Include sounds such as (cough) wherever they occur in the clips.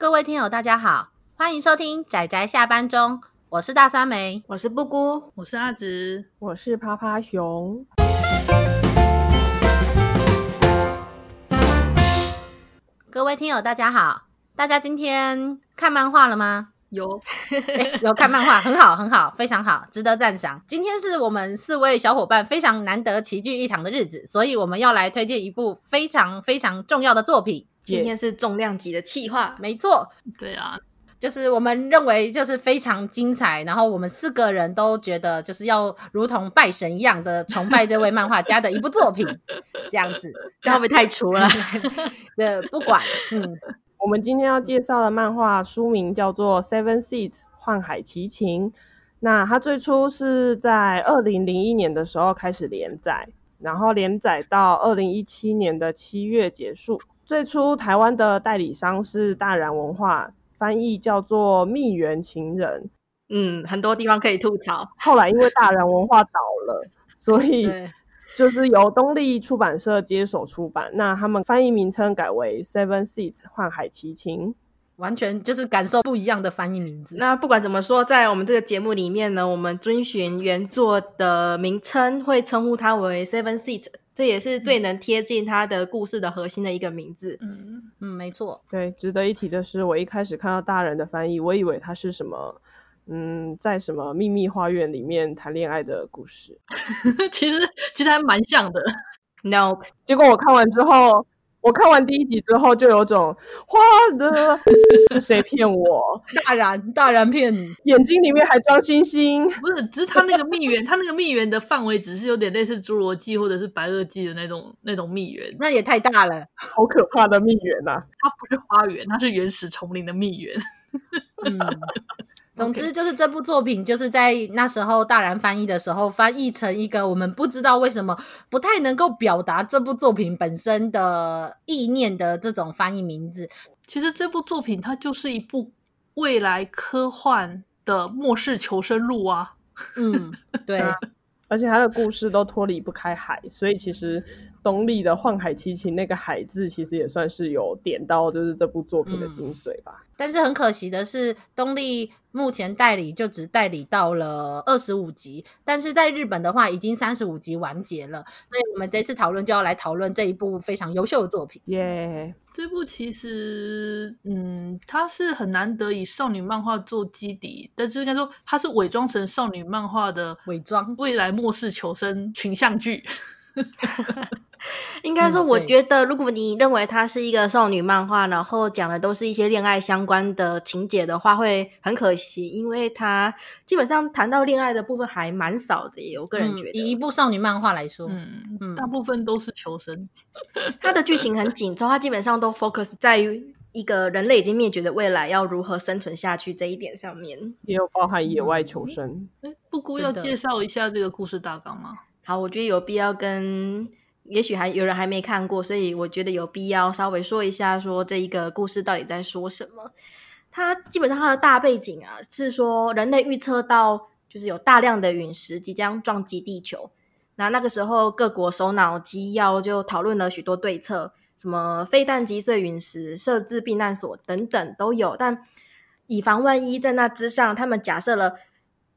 各位听友，大家好，欢迎收听仔仔下班中，我是大酸梅，我是布姑，我是阿直，我是趴趴熊。各位听友，大家好，大家今天看漫画了吗？有，(laughs) 有看漫画，很好，很好，非常好，值得赞赏。今天是我们四位小伙伴非常难得齐聚一堂的日子，所以我们要来推荐一部非常非常重要的作品。今天是重量级的企划，没错，对啊，就是我们认为就是非常精彩，然后我们四个人都觉得就是要如同拜神一样的崇拜这位漫画家的一部作品，(laughs) 这样子，这样会不会太粗了？(laughs) 对，不管，嗯，我们今天要介绍的漫画书名叫做《Seven Seeds 幻海奇情》，那它最初是在二零零一年的时候开始连载，然后连载到二零一七年的七月结束。最初台湾的代理商是大然文化，翻译叫做《蜜源情人》。嗯，很多地方可以吐槽。后来因为大然文化倒了，所以就是由东立出版社接手出版。那他们翻译名称改为《Seven Seeds 幻海奇情》，完全就是感受不一样的翻译名字。那不管怎么说，在我们这个节目里面呢，我们遵循原作的名称，会称呼它为 Seven Seeds。这也是最能贴近他的故事的核心的一个名字。嗯嗯，没错。对，值得一提的是，我一开始看到大人的翻译，我以为他是什么，嗯，在什么秘密花园里面谈恋爱的故事。(laughs) 其实其实还蛮像的。No，结果我看完之后。我看完第一集之后，就有种花的 (laughs) 是谁骗我？(laughs) 大然，大然骗你，眼睛里面还装星星。不是，只是他那个蜜源，他那个蜜源的范围只是有点类似侏罗纪或者是白垩纪的那种那种蜜源，那也太大了，好可怕的蜜源呐、啊！它不是花园，它是原始丛林的蜜源。(laughs) 嗯。总之就是这部作品，就是在那时候大然翻译的时候，翻译成一个我们不知道为什么不太能够表达这部作品本身的意念的这种翻译名字。其实这部作品它就是一部未来科幻的末世求生录啊。嗯，对，(laughs) 而且它的故事都脱离不开海，所以其实。东立的《幻海奇情》那个“海”字，其实也算是有点到，就是这部作品的精髓吧。嗯。但是很可惜的是，东立目前代理就只代理到了二十五集，但是在日本的话，已经三十五集完结了。所以我们这次讨论就要来讨论这一部非常优秀的作品。耶，Yeah. 这部其实，嗯，它是很难得以少女漫画做基底，但是应该说它是伪装成少女漫画的伪装未来末世求生群像剧。(laughs) (laughs) 应该说，我觉得如果你认为它是一个少女漫画，嗯、然后讲的都是一些恋爱相关的情节的话，会很可惜，因为它基本上谈到恋爱的部分还蛮少的耶。我个人觉得，以一部少女漫画来说，嗯嗯，大部分都是求生。它的剧情很紧凑，它基本上都 focus 在于一个人类已经灭绝的未来要如何生存下去这一点上面，也有包含野外求生。哎、嗯，布姑要介绍一下这个故事大纲吗？好，我觉得有必要跟。也许还有人还没看过，所以我觉得有必要稍微说一下，说这一个故事到底在说什么。它基本上它的大背景啊，是说人类预测到就是有大量的陨石即将撞击地球，那那个时候各国首脑机要就讨论了许多对策，什么飞弹击碎陨石、设置避难所等等都有。但以防万一，在那之上，他们假设了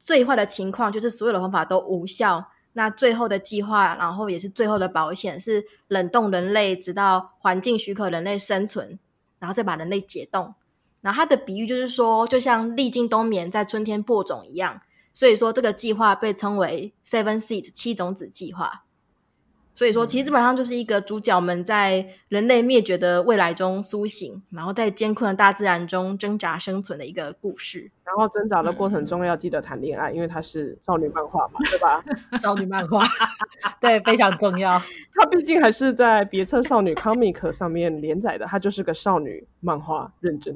最坏的情况，就是所有的方法都无效。那最后的计划，然后也是最后的保险，是冷冻人类，直到环境许可人类生存，然后再把人类解冻。然后他的比喻就是说，就像历经冬眠在春天播种一样。所以说，这个计划被称为 Seven Seeds 七种子计划。所以说，其实基本上就是一个主角们在人类灭绝的未来中苏醒，然后在艰困的大自然中挣扎生存的一个故事。然后挣扎的过程中要记得谈恋爱，嗯、因为它是少女漫画嘛，对吧？(laughs) 少女漫画，(laughs) 对，非常重要。(laughs) 它毕竟还是在别册少女 Comic 上面连载的，它就是个少女漫画，认真。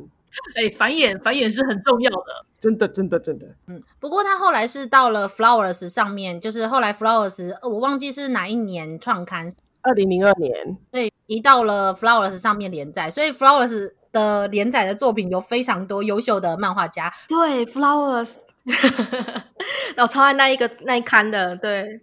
哎，繁衍繁衍是很重要的，真的真的真的。嗯，不过他后来是到了 Flowers 上面，就是后来 Flowers，我忘记是哪一年创刊，二零零二年。对，移到了 Flowers 上面连载，所以 Flowers 的连载的作品有非常多优秀的漫画家。对，Flowers，(laughs) 我超爱那一个那一刊的，对。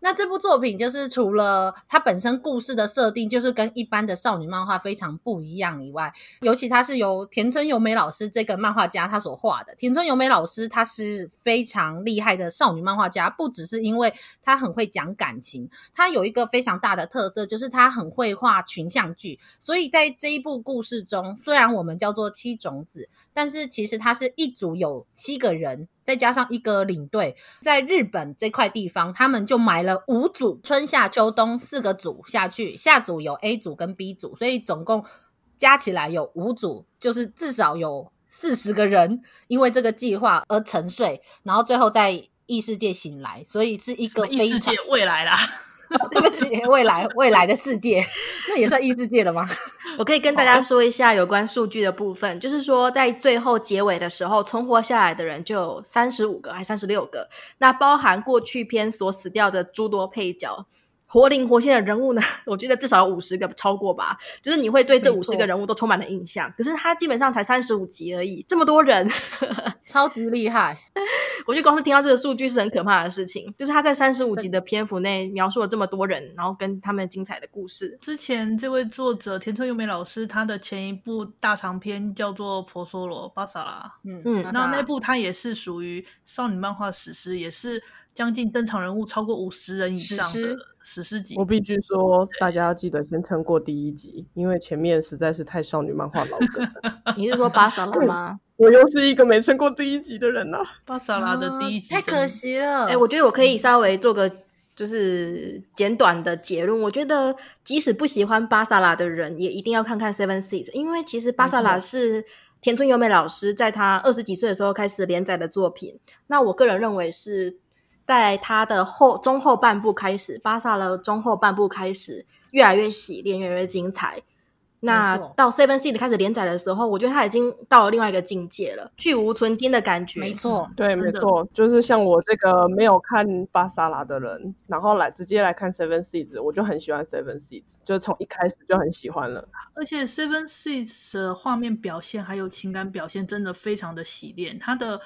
那这部作品就是除了它本身故事的设定就是跟一般的少女漫画非常不一样以外，尤其它是由田村由美老师这个漫画家他所画的。田村由美老师他是非常厉害的少女漫画家，不只是因为他很会讲感情，他有一个非常大的特色就是他很会画群像剧。所以在这一部故事中，虽然我们叫做七种子，但是其实它是一组有七个人。再加上一个领队，在日本这块地方，他们就买了五组，春夏秋冬四个组下去，下组有 A 组跟 B 组，所以总共加起来有五组，就是至少有四十个人因为这个计划而沉睡，然后最后在异世界醒来，所以是一个非常异世界未来啦。(laughs) 对不起，未来未来的世界，(laughs) 那也算异世界了吗？我可以跟大家说一下有关数据的部分，就是说在最后结尾的时候，存活下来的人就有三十五个，还三十六个，那包含过去篇所死掉的诸多配角。活灵活现的人物呢，(laughs) 我觉得至少有五十个超过吧。就是你会对这五十个人物都充满了印象。可是他基本上才三十五集而已，这么多人，(laughs) 超级厉害。我觉得光是听到这个数据是很可怕的事情。就是他在三十五集的篇幅内描述了这么多人，然后跟他们精彩的故事。之前这位作者田村由美老师，他的前一部大长篇叫做《婆娑罗巴萨拉》，嗯嗯，然后那部他也是属于少女漫画史诗，也是。将近登场人物超过五十人以上的史诗级，我必须说，大家要记得先撑过第一集，因为前面实在是太少女漫画老梗。(laughs) 你是说巴萨拉 (laughs) 吗？我又是一个没撑过第一集的人呐、啊。(laughs) 巴萨拉的第一集太可惜了。哎、欸，我觉得我可以稍微做个就是简短的结论。我觉得即使不喜欢巴萨拉的人，也一定要看看 Seven Seeds，因为其实巴萨拉是田村由美老师在他二十几岁的时候开始连载的作品。那我个人认为是。在他的后中后半部开始，巴萨的中后半部开始越来越洗练，越来越精彩。那到 Seven Seeds 开始连载的时候，我觉得他已经到了另外一个境界了，去无存金的感觉。没错，对，没错，就是像我这个没有看巴萨拉的人，然后来直接来看 Seven Seeds，我就很喜欢 Seven Seeds，就从一开始就很喜欢了。而且 Seven Seeds 的画面表现还有情感表现真的非常的洗练，他的。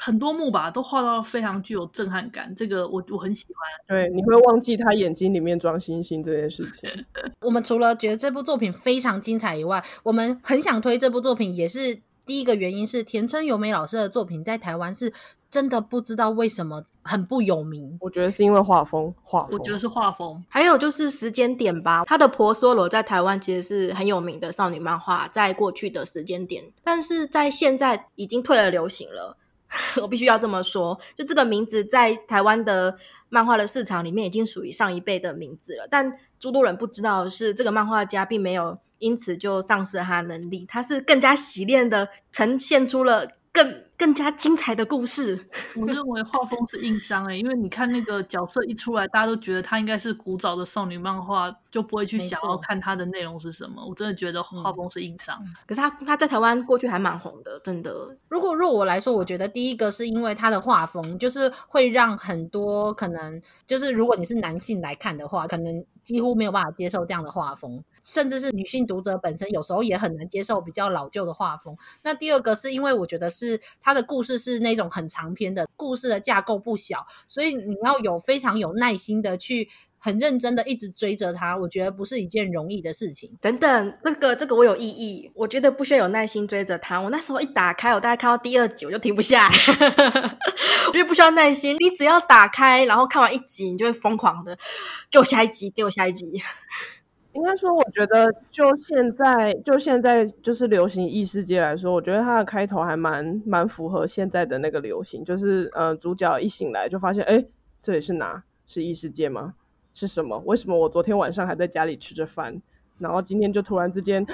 很多幕吧都画到非常具有震撼感，这个我我很喜欢。对，你会忘记他眼睛里面装星星这件事情。(laughs) 我们除了觉得这部作品非常精彩以外，我们很想推这部作品，也是第一个原因是田村由美老师的作品在台湾是真的不知道为什么很不有名。我觉得是因为画风，画风，我觉得是画风，还有就是时间点吧。他的婆娑罗在台湾其实是很有名的少女漫画，在过去的时间点，但是在现在已经退了流行了。(laughs) 我必须要这么说，就这个名字在台湾的漫画的市场里面已经属于上一辈的名字了。但诸多人不知道是，这个漫画家并没有因此就丧失了他能力，他是更加洗练的呈现出了更更加精彩的故事。(laughs) 我认为画风是硬伤诶，因为你看那个角色一出来，大家都觉得他应该是古早的少女漫画，就不会去想要看他的内容是什么。我真的觉得画风是硬伤。嗯。可是他他在台湾过去还蛮红的，真的。如果若我来说，我觉得第一个是因为他的画风，就是会让很多可能就是如果你是男性来看的话，可能几乎没有办法接受这样的画风，甚至是女性读者本身有时候也很难接受比较老旧的画风。那第二个是因为我觉得是他。的故事是那种很长篇的，故事的架构不小，所以你要有非常有耐心的去很认真的一直追着他，我觉得不是一件容易的事情。等等，这个这个我有异议，我觉得不需要有耐心追着他。我那时候一打开，我大概看到第二集我就停不下来，我觉得不需要耐心，你只要打开，然后看完一集，你就会疯狂的给我下一集，给我下一集。应该说，我觉得就现在，就现在就是流行异世界来说，我觉得它的开头还蛮蛮符合现在的那个流行，就是呃，主角一醒来就发现，哎，这里是哪？是异世界吗？是什么？为什么我昨天晚上还在家里吃着饭，然后今天就突然之间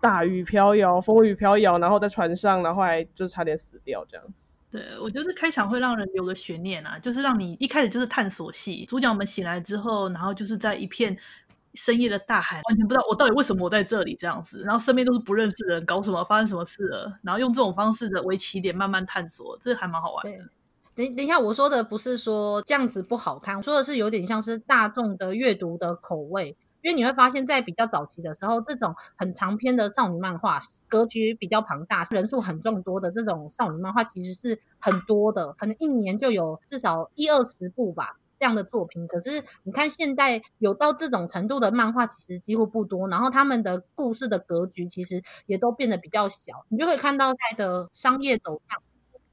大雨飘摇，风雨飘摇，然后在船上，然后还就差点死掉这样。对，我觉得开场会让人有个悬念啊，就是让你一开始就是探索戏，主角们醒来之后，然后就是在一片。深夜的大海，完全不知道我到底为什么我在这里这样子，然后身边都是不认识的人，搞什么，发生什么事了，然后用这种方式的为起点慢慢探索，这还蛮好玩的。等等一下，我说的不是说这样子不好看，我说的是有点像是大众的阅读的口味，因为你会发现在比较早期的时候，这种很长篇的少女漫画，格局比较庞大，人数很众多的这种少女漫画，其实是很多的，可能一年就有至少一二十部吧。这样的作品。可是你看现在有到这种程度的漫画，其实几乎不多。然后他们的故事的格局其实也都变得比较小，你就会看到它的商业走向。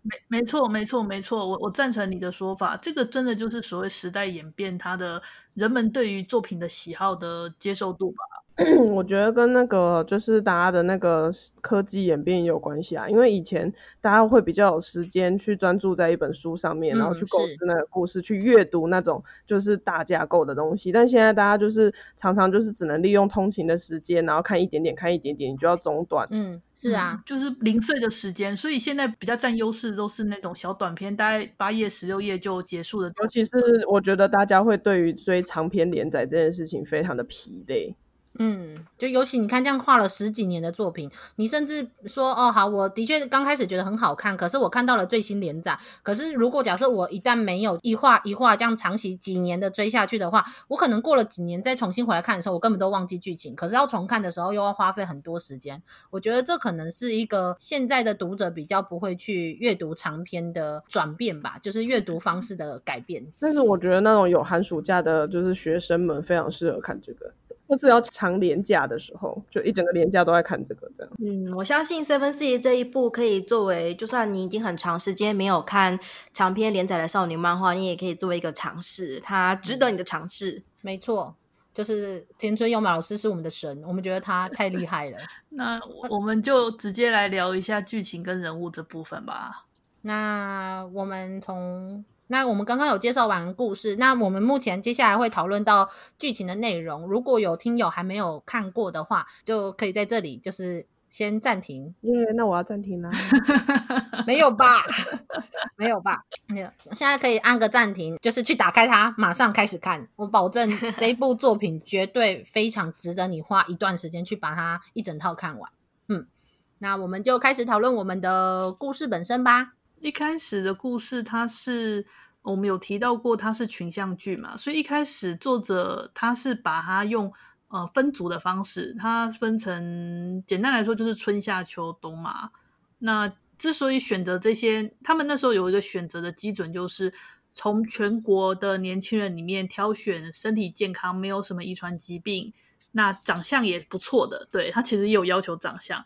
没没错，没错，没错，我我赞成你的说法。这个真的就是所谓时代演变，它的人们对于作品的喜好的接受度吧。(clears throat) 我觉得跟那个就是大家的那个科技演变也有关系啊，因为以前大家会比较有时间去专注在一本书上面，然后去构思那个故事，嗯、去阅读那种就是大架构的东西。但现在大家就是常常就是只能利用通勤的时间，然后看一点点，看一点点，你就要中断。嗯，是啊，嗯、就是零碎的时间，所以现在比较占优势都是那种小短篇，大概八页、十六页就结束的。尤其是我觉得大家会对于追长篇连载这件事情非常的疲累。嗯，就尤其你看这样画了十几年的作品，你甚至说哦好，我的确刚开始觉得很好看，可是我看到了最新连载。可是如果假设我一旦没有一画一画这样长期几年的追下去的话，我可能过了几年再重新回来看的时候，我根本都忘记剧情。可是要重看的时候又要花费很多时间。我觉得这可能是一个现在的读者比较不会去阅读长篇的转变吧，就是阅读方式的改变。但是我觉得那种有寒暑假的，就是学生们非常适合看这个。或是要长连假的时候，就一整个连假都在看这个，这样。嗯，我相信 Seven Seeds 这一部可以作为，就算你已经很长时间没有看长篇连载的少女漫画，你也可以作为一个尝试，它值得你的尝试。嗯、没错，就是田村祐马老师是我们的神，我们觉得他太厉害了。(laughs) 那我们就直接来聊一下剧情跟人物这部分吧。那我们从。那我们刚刚有介绍完故事，那我们目前接下来会讨论到剧情的内容。如果有听友还没有看过的话，就可以在这里就是先暂停。因为那我要暂停了，(laughs) 没有吧？(laughs) 没有吧？没有。现在可以按个暂停，就是去打开它，马上开始看。我保证这一部作品 (laughs) 绝对非常值得你花一段时间去把它一整套看完。嗯，那我们就开始讨论我们的故事本身吧。一开始的故事，它是我们有提到过，它是群像剧嘛，所以一开始作者他是把它用呃分组的方式，它分成简单来说就是春夏秋冬嘛。那之所以选择这些，他们那时候有一个选择的基准，就是从全国的年轻人里面挑选身体健康、没有什么遗传疾病，那长相也不错的。对，他其实也有要求长相。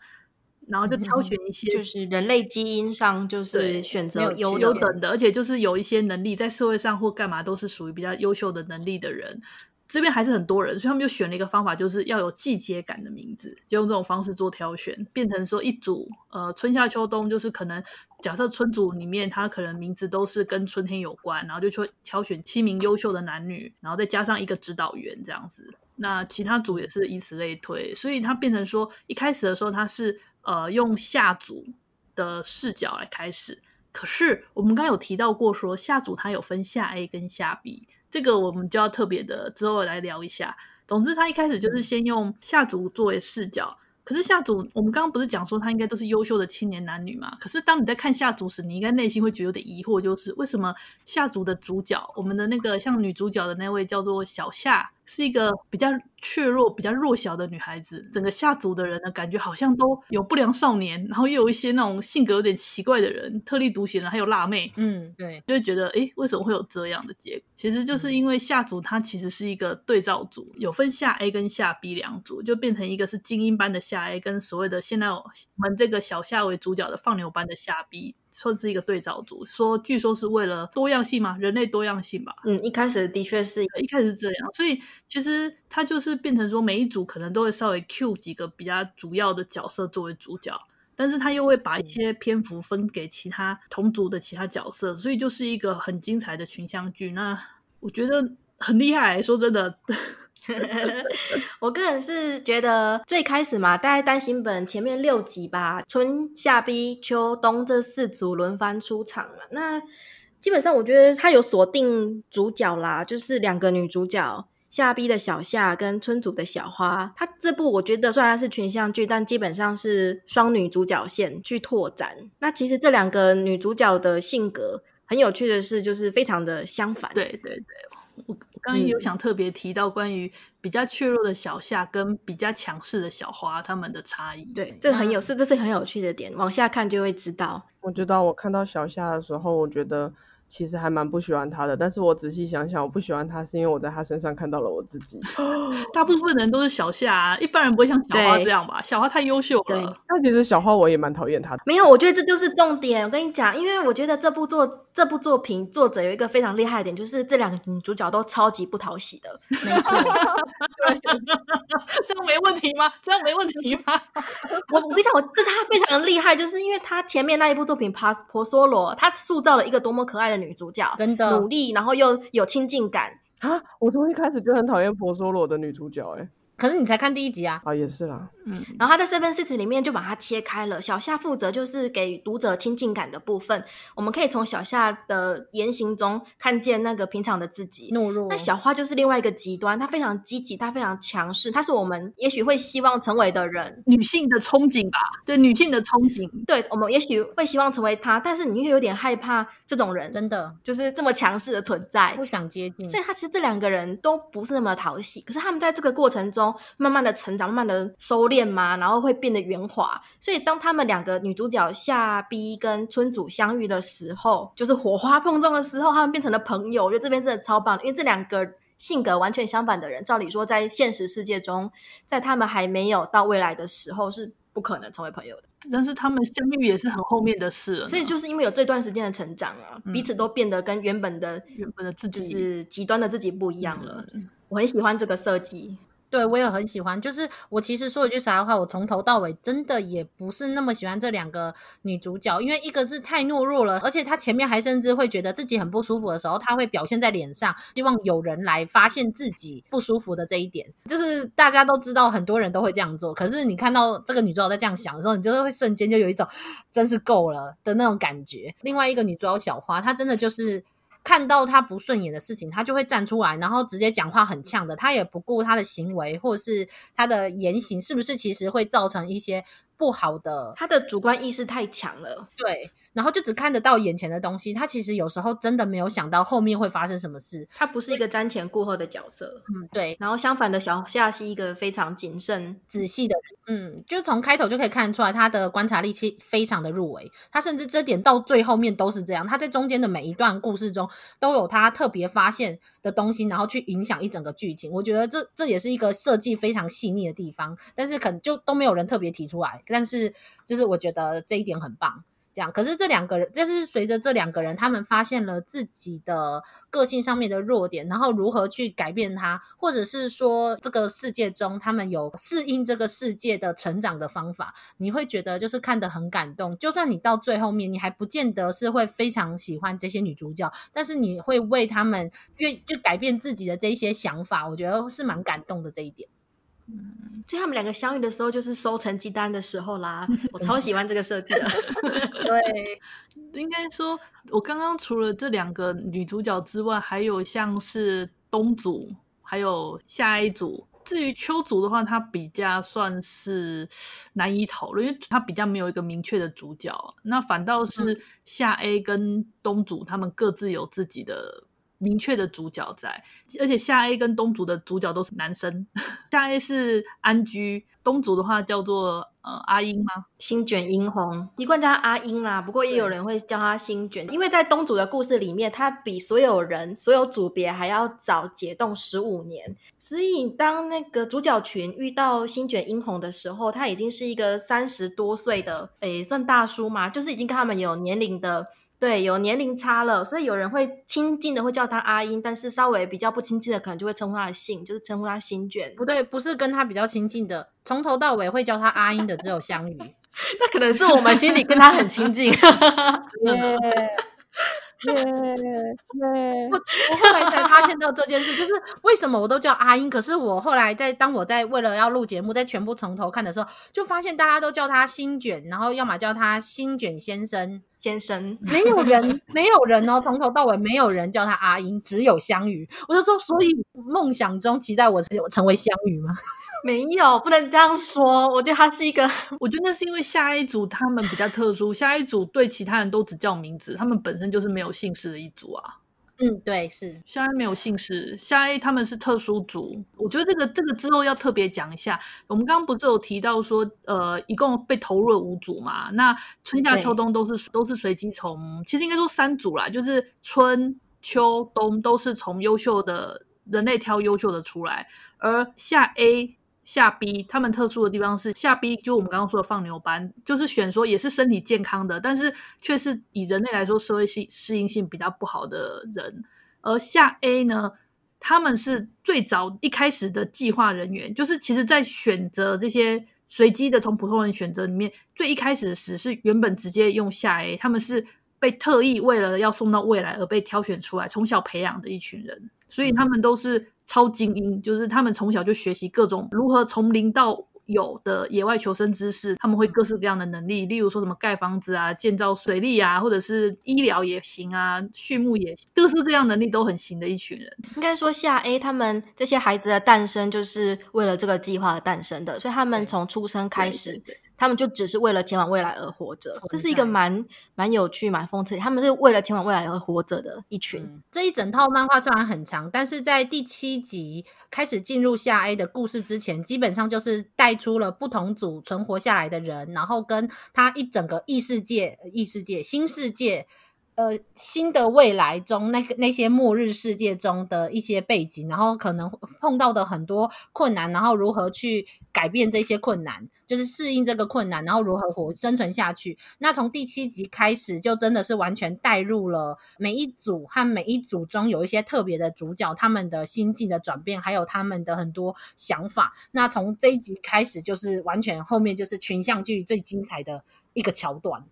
然后就挑选一些，就是人类基因上就是选择优优等的，而且就是有一些能力在社会上或干嘛都是属于比较优秀的能力的人。这边还是很多人，所以他们就选了一个方法，就是要有季节感的名字，就用这种方式做挑选，变成说一组呃春夏秋冬，就是可能假设春组里面他可能名字都是跟春天有关，然后就说挑选七名优秀的男女，然后再加上一个指导员这样子。那其他组也是以此类推，所以它变成说一开始的时候它是。呃，用下组的视角来开始。可是我们刚刚有提到过说，下组它有分下 A 跟下 B，这个我们就要特别的之后来聊一下。总之，他一开始就是先用下组作为视角。可是下组，我们刚刚不是讲说他应该都是优秀的青年男女嘛？可是当你在看下组时，你应该内心会觉得有点疑惑，就是为什么下组的主角，我们的那个像女主角的那位叫做小夏，是一个比较。怯弱、比较弱小的女孩子，整个下组的人呢，感觉好像都有不良少年，然后又有一些那种性格有点奇怪的人，特立独行的，还有辣妹。嗯，对，就会觉得，诶，为什么会有这样的结果？其实就是因为下组它其实是一个对照组，有分下 A 跟下 B 两组，就变成一个是精英班的下 A，跟所谓的现在我们这个小夏为主角的放牛班的下 B。算是一个对照组，说据说是为了多样性嘛，人类多样性吧。嗯，一开始的确是，一开始是这样，所以其实它就是变成说，每一组可能都会稍微 cue 几个比较主要的角色作为主角，但是他又会把一些篇幅分给其他同组的其他角色，所以就是一个很精彩的群像剧。那我觉得很厉害，说真的。(laughs) 我个人是觉得最开始嘛，大概单行本前面六集吧，春夏 B 秋冬这四组轮番出场嘛。那基本上我觉得他有锁定主角啦，就是两个女主角，夏 B 的小夏跟春组的小花。他这部我觉得虽然是群像剧，但基本上是双女主角线去拓展。那其实这两个女主角的性格很有趣的是，就是非常的相反。对对对。刚刚有想特别提到关于比较怯弱的小夏跟比较强势的小花他们的差异。对，这个很有是，这是很有趣的点。往下看就会知道。我知道，我看到小夏的时候，我觉得其实还蛮不喜欢他的，但是我仔细想想，我不喜欢他是因为我在他身上看到了我自己。(laughs) 大部分人都是小夏啊，一般人不会像小花这样吧？小花太优秀了。对，但其实小花我也蛮讨厌他的。没有，我觉得这就是重点。我跟你讲，因为我觉得这部作这部作品作者有一个非常厉害的点，就是这两个女主角都超级不讨喜的。(laughs) 没错，对，(laughs) 这样没问题吗？这样没问题吗？(laughs) 我我跟你讲，我这是他非常厉害，就是因为他前面那一部作品《婆婆娑罗》，他塑造了一个多么可爱的女主角，真的努力，然后又有亲近感啊！我从一开始就很讨厌婆娑罗的女主角，欸，哎。可是你才看第一集啊！啊，也是啦。嗯，然后他在 Seven Seeds 里面就把它切开了。小夏负责就是给读者亲近感的部分，我们可以从小夏的言行中看见那个平常的自己。懦弱。那小花就是另外一个极端，她非常积极，她非常强势，她是我们也许会希望成为的人，女性的憧憬吧？对，女性的憧憬。对，我们也许会希望成为她，但是你又有点害怕这种人，真的就是这么强势的存在，不想接近。所以，他其实这两个人都不是那么讨喜，可是他们在这个过程中慢慢的。成长，慢慢的收敛嘛，然后会变得圆滑。所以当他们两个女主角夏 B 跟村主相遇的时候，就是火花碰撞的时候，他们变成了朋友。我觉得这边真的超棒，因为这两个性格完全相反的人，照理说在现实世界中，在他们还没有到未来的时候是不可能成为朋友的。但是他们相遇也是很后面的事了，所以就是因为有这段时间的成长啊，嗯、彼此都变得跟原本的原本的自己就是极端的自己不一样了。嗯、我很喜欢这个设计。对，我也很喜欢。就是我其实说一句实在话，我从头到尾真的也不是那么喜欢这两个女主角，因为一个是太懦弱了，而且她前面还甚至会觉得自己很不舒服的时候，她会表现在脸上，希望有人来发现自己不舒服的这一点。就是大家都知道，很多人都会这样做。可是你看到这个女主角在这样想的时候，你就是会瞬间就有一种 (laughs) 真是够了的那种感觉。另外一个女主角小花，她真的就是。看到他不顺眼的事情，他就会站出来，然后直接讲话很呛的，他也不顾他的行为或者是他的言行是不是其实会造成一些不好的，他的主观意识太强了，对。然后就只看得到眼前的东西，他其实有时候真的没有想到后面会发生什么事。他不是一个瞻前顾后的角色，嗯，对。然后相反的，小夏是一个非常谨慎、仔细的人，嗯，就从开头就可以看出来，他的观察力其非常的入微。他甚至这点到最后面都是这样，他在中间的每一段故事中都有他特别发现的东西，然后去影响一整个剧情。我觉得这这也是一个设计非常细腻的地方，但是可能就都没有人特别提出来。但是就是我觉得这一点很棒。这样，可是这两个人，就是随着这两个人，他们发现了自己的个性上面的弱点，然后如何去改变它，或者是说这个世界中他们有适应这个世界的成长的方法，你会觉得就是看得很感动。就算你到最后面，你还不见得是会非常喜欢这些女主角，但是你会为他们愿就改变自己的这一些想法，我觉得是蛮感动的这一点。嗯，所以他们两个相遇的时候，就是收成绩单的时候啦。(laughs) 我超喜欢这个设计的。对，应该说，我刚刚除了这两个女主角之外，还有像是东组，还有下一组。至于秋组的话，它比较算是难以讨论，因为它比较没有一个明确的主角。那反倒是夏 A 跟东组，他们各自有自己的。明确的主角在，而且夏 A 跟东组的主角都是男生。夏 A 是安居，东组的话叫做呃阿英吗？星卷英红，习惯叫他阿英啦。不过也有人会叫他星卷，因为在东组的故事里面，他比所有人、所有组别还要早解冻十五年。所以当那个主角群遇到星卷英红的时候，他已经是一个三十多岁的，诶，算大叔嘛，就是已经跟他们有年龄的。对，有年龄差了，所以有人会亲近的会叫他阿英，但是稍微比较不亲近的，可能就会称呼他的姓，就是称呼他新卷。不对，不是跟他比较亲近的，从头到尾会叫他阿英的只有香鱼。(laughs) 那可能是我们心里跟他很亲近。(laughs) 耶耶！我 (laughs) 我后来才发现到这件事，就是为什么我都叫阿英，可是我后来在当我在为了要录节目，在全部从头看的时候，就发现大家都叫他新卷，然后要么叫他新卷先生。先生，(laughs) 没有人，没有人哦，从头到尾没有人叫他阿英，只有香鱼。我就说，所以梦想中期待我成成为香鱼吗？(laughs) 没有，不能这样说。我觉得他是一个，(laughs) 我觉得那是因为下一组他们比较特殊，下一组对其他人都只叫名字，他们本身就是没有姓氏的一组啊。嗯，对，是夏 A 没有姓氏，夏 A 他们是特殊族。我觉得这个这个之后要特别讲一下。我们刚刚不是有提到说，呃，一共被投入了五组嘛？那春夏秋冬都是都是随机从，其实应该说三组啦，就是春秋冬都是从优秀的人类挑优秀的出来，而夏 A。夏 B 他们特殊的地方是下 B，就我们刚刚说的放牛班，就是选说也是身体健康的，但是却是以人类来说社会性适应性比较不好的人。而下 A 呢，他们是最早一开始的计划人员，就是其实在选择这些随机的从普通人选择里面，最一开始时是原本直接用下 A，他们是被特意为了要送到未来而被挑选出来，从小培养的一群人，所以他们都是。超精英，就是他们从小就学习各种如何从零到有的野外求生知识，他们会各式各样的能力，例如说什么盖房子啊、建造水利啊，或者是医疗也行啊、畜牧也行，各式各样能力都很行的一群人。应该说，夏 A 他们这些孩子的诞生就是为了这个计划而诞生的，所以他们从出生开始。他们就只是为了前往未来而活着，这是一个蛮蛮有趣、蛮讽刺。他们是为了前往未来而活着的一群。嗯，这一整套漫画虽然很长，但是在第七集开始进入下 A 的故事之前，基本上就是带出了不同组存活下来的人，然后跟他一整个异世界、异世界、新世界。呃，新的未来中，那个那些末日世界中的一些背景，然后可能碰到的很多困难，然后如何去改变这些困难，就是适应这个困难，然后如何活生存下去。那从第七集开始，就真的是完全带入了每一组和每一组中有一些特别的主角，他们的心境的转变，还有他们的很多想法。那从这一集开始，就是完全后面就是群像剧最精彩的一个桥段。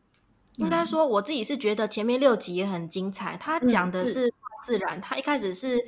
应该说，我自己是觉得前面六集也很精彩。他讲的是大自然，他一开始是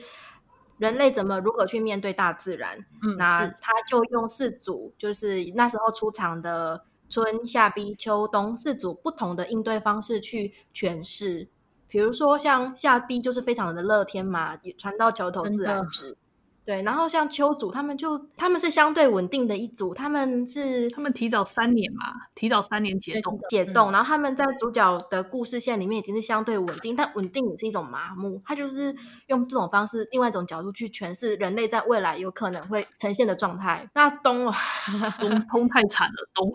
人类怎么如何去面对大自然。嗯，那他就用四组，就是那时候出场的春夏逼秋冬四组不同的应对方式去诠释。比如说，像夏 B 就是非常的乐天嘛，传到桥头自然直。对，然后像秋组，他们就他们是相对稳定的一组，他们是他们提早三年嘛，提早三年解冻解冻，然后他们在主角的故事线里面已经是相对稳定，但稳定也是一种麻木，他就是用这种方式，另外一种角度去诠释人类在未来有可能会呈现的状态。那冬啊，(laughs) 冬冬太惨了，冬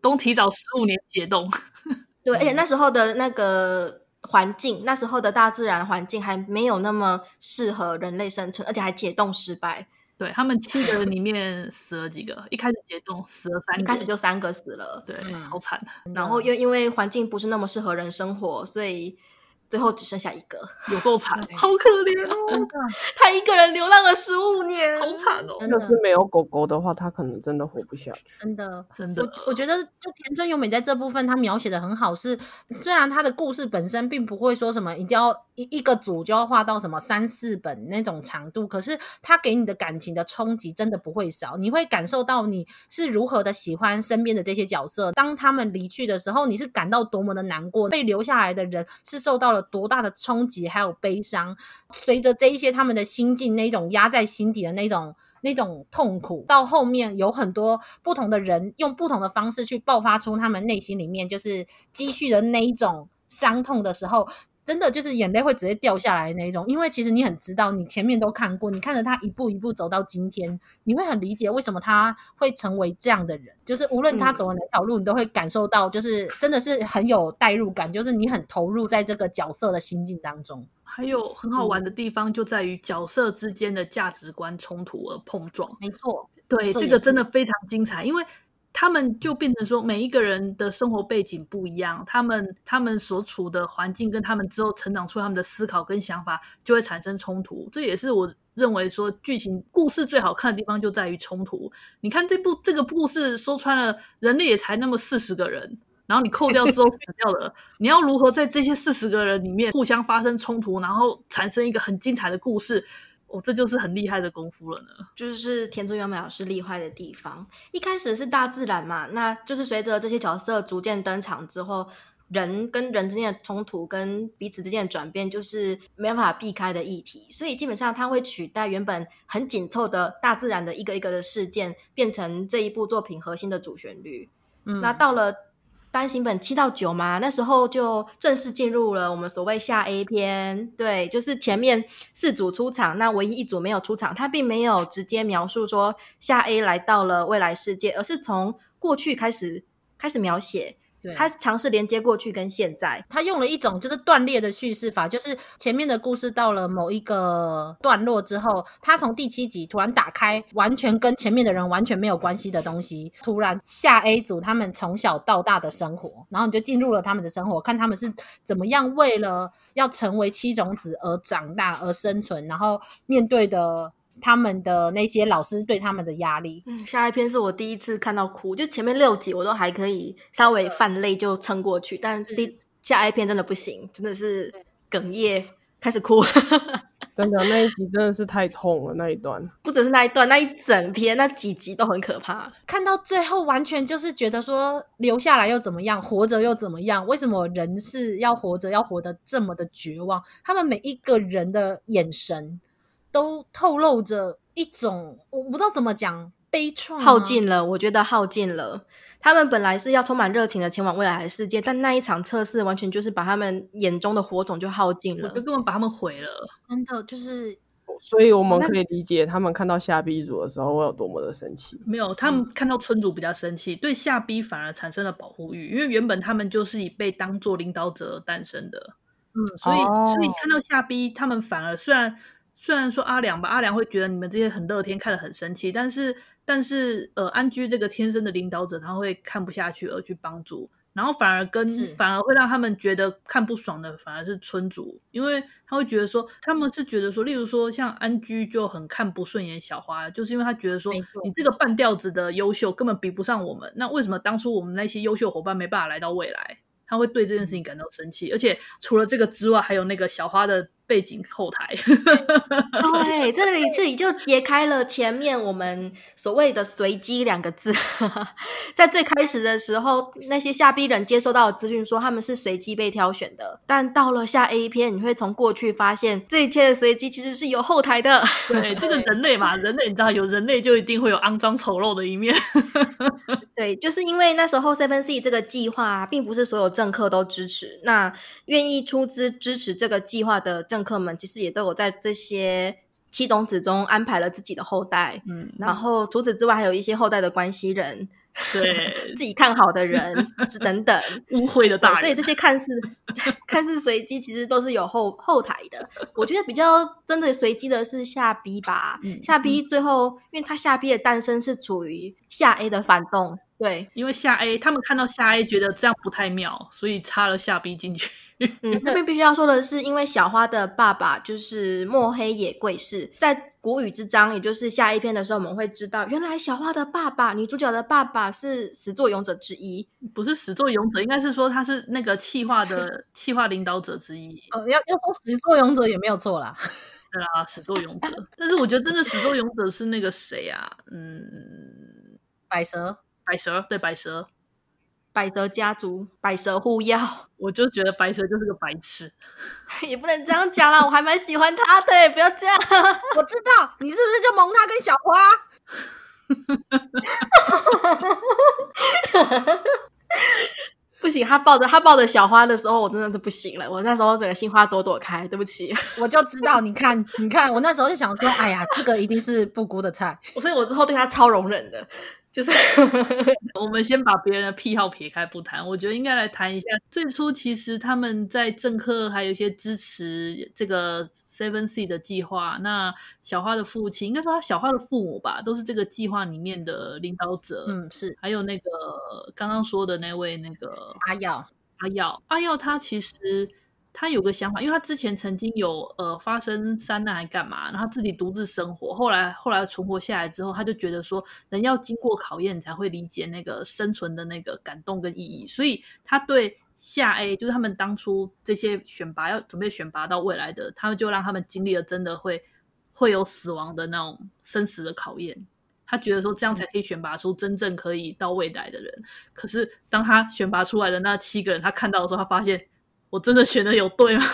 冬提早十五年解冻，(laughs) 对，而且那时候的那个。环境，那时候的大自然环境还没有那么适合人类生存，而且还解冻失败。对，他们七个人里面死了几个？一开始解冻死了三个，一开始就三个死了。对，嗯、好惨。然后又因为环境不是那么适合人生活，所以。最后只剩下一个，有够惨，(laughs) 好可怜哦！他一个人流浪了十五年，好惨哦！要是没有狗狗的话，他可能真的活不下去。真的，真的。我我觉得，就田村由美在这部分，他描写的很好。是虽然他的故事本身并不会说什么一定要一一个组就要画到什么三四本那种长度，可是他给你的感情的冲击真的不会少。你会感受到你是如何的喜欢身边的这些角色，当他们离去的时候，你是感到多么的难过。被留下来的人是受到了。多大的冲击，还有悲伤，随着这一些他们的心境，那种压在心底的那种那种痛苦，到后面有很多不同的人用不同的方式去爆发出他们内心里面就是积蓄的那一种伤痛的时候。真的就是眼泪会直接掉下来那一种，因为其实你很知道，你前面都看过，你看着他一步一步走到今天，你会很理解为什么他会成为这样的人。就是无论他走了哪条路，嗯，你都会感受到，就是真的是很有代入感，就是你很投入在这个角色的心境当中。还有很好玩的地方就在于角色之间的价值观冲突而碰撞。没错，对，这个真的非常精彩，因为。他们就变成说，每一个人的生活背景不一样，他们他们所处的环境跟他们之后成长出他们的思考跟想法，就会产生冲突。这也是我认为说剧情故事最好看的地方，就在于冲突。你看这部这个故事说穿了，人类也才那么四十个人，然后你扣掉之后死掉了，你要如何在这些四十个人里面互相发生冲突，然后产生一个很精彩的故事？哦，这就是很厉害的功夫了呢。就是田中由美老师厉害的地方。一开始是大自然嘛，那就是随着这些角色逐渐登场之后，人跟人之间的冲突跟彼此之间的转变，就是没办法避开的议题。所以基本上，它会取代原本很紧凑的大自然的一个一个的事件，变成这一部作品核心的主旋律。嗯，那到了单行本七到九嘛，那时候就正式进入了我们所谓下 A 篇。对，就是前面四组出场，那唯一一组没有出场，他并没有直接描述说下 A 来到了未来世界，而是从过去开始开始描写。对他尝试连接过去跟现在，他用了一种就是断裂的叙事法，就是前面的故事到了某一个段落之后，他从第七集突然打开完全跟前面的人完全没有关系的东西，突然下 A 组他们从小到大的生活，然后你就进入了他们的生活，看他们是怎么样为了要成为七种子而长大而生存，然后面对的。他们的那些老师对他们的压力，嗯，下一篇是我第一次看到哭，就前面六集我都还可以稍微泛泪就撑过去，但是第下一篇真的不行，真的是哽咽开始哭，(laughs) 真的那一集真的是太痛了，那一段不只是那一段，那一整篇那几集都很可怕，看到最后完全就是觉得说留下来又怎么样，活着又怎么样？为什么人是要活着要活得这么的绝望？他们每一个人的眼神。都透露着一种我不知道怎么讲，悲怆，耗尽了。我觉得耗尽了。他们本来是要充满热情的前往未来的世界，但那一场测试完全就是把他们眼中的火种就耗尽了，就根本把他们毁了。真的就是，所以我们可以理解他们看到下 B 组的时候会有多么的生气。没有，他们看到村主比较生气，对下 B 反而产生了保护欲，因为原本他们就是以被当做领导者而诞生的。嗯，所以、哦、所以看到下 B，他们反而虽然。虽然说阿良吧，阿良会觉得你们这些很乐天，看得很生气，但是但是呃，安居这个天生的领导者，他会看不下去而去帮助，然后反而跟反而会让他们觉得看不爽的反而是村主，因为他会觉得说他们是觉得说，例如说像安居就很看不顺眼小花，就是因为他觉得说你这个半吊子的优秀根本比不上我们，那为什么当初我们那些优秀伙伴没办法来到未来？他会对这件事情感到生气，而且除了这个之外，还有那个小花的。背景后台，(laughs) 对，这里这里就揭开了前面我们所谓的“随机”两个字。(laughs) 在最开始的时候，那些下 B 人接收到的资讯说他们是随机被挑选的，但到了下 A 篇，你会从过去发现这一切的随机其实是有后台的。对，这个人类嘛，人类你知道，有人类就一定会有肮脏丑陋的一面。(laughs) 对，就是因为那时候 Seven Seed 这个计划，并不是所有政客都支持，那愿意出资支持这个计划的政。客们其实也都有在这些七种子中安排了自己的后代，嗯，然后除此之外还有一些后代的关系人，对 (laughs) 自己看好的人等等，误会的大，所以这些看似 (laughs) 看似随机，其实都是有后后台的。我觉得比较真的随机的是下 B 吧，嗯、下 B 最后，嗯、因为他下 B 的诞生是处于下 A 的反动。对，因为下 A 他们看到下 A 觉得这样不太妙，所以插了下 B 进去。嗯，(laughs) 这边必须要说的是，因为小花的爸爸就是墨黑野贵士，在国语之章，也就是下一篇的时候，我们会知道，原来小花的爸爸，女主角的爸爸是始作俑者之一，不是始作俑者，应该是说他是那个气化的 (laughs) 气化领导者之一。呃，要要说始作俑者也没有错啦，(laughs) 对啦，始作俑者。但是我觉得真的始作俑者是那个谁啊？嗯，百蛇。百蛇对百蛇，百蛇家族，百蛇护药，(laughs) 我就觉得白蛇就是个白痴，(laughs) 也不能这样讲啦，我还蛮喜欢他的，不要这样。(laughs) 我知道你是不是就蒙他跟小花？不行，他抱着他抱着小花的时候，我真的是不行了。我那时候整个心花朵朵开，对不起，我就知道，你看，你看，我那时候就想说，哎呀，这个一定是布谷的菜，所以我之后对他超容忍的。就是 (laughs) 我们先把别人的癖好撇开不谈，我觉得应该来谈一下最初其实他们在政客还有一些支持这个 Seven Seed 的计划。那小花的父亲应该说他小花的父母吧，都是这个计划里面的领导者。嗯，是。还有那个刚刚说的那位那个阿耀，阿耀，阿耀他其实。他有个想法，因为他之前曾经有呃发生山难还干嘛，然后他自己独自生活，后来后来存活下来之后，他就觉得说人要经过考验才会理解那个生存的那个感动跟意义，所以他对下 A 就是他们当初这些选拔要准备选拔到未来的，他们就让他们经历了真的会会有死亡的那种生死的考验，他觉得说这样才可以选拔出真正可以到未来的人。可是当他选拔出来的那七个人，他看到的时候，他发现。我真的选的有对吗？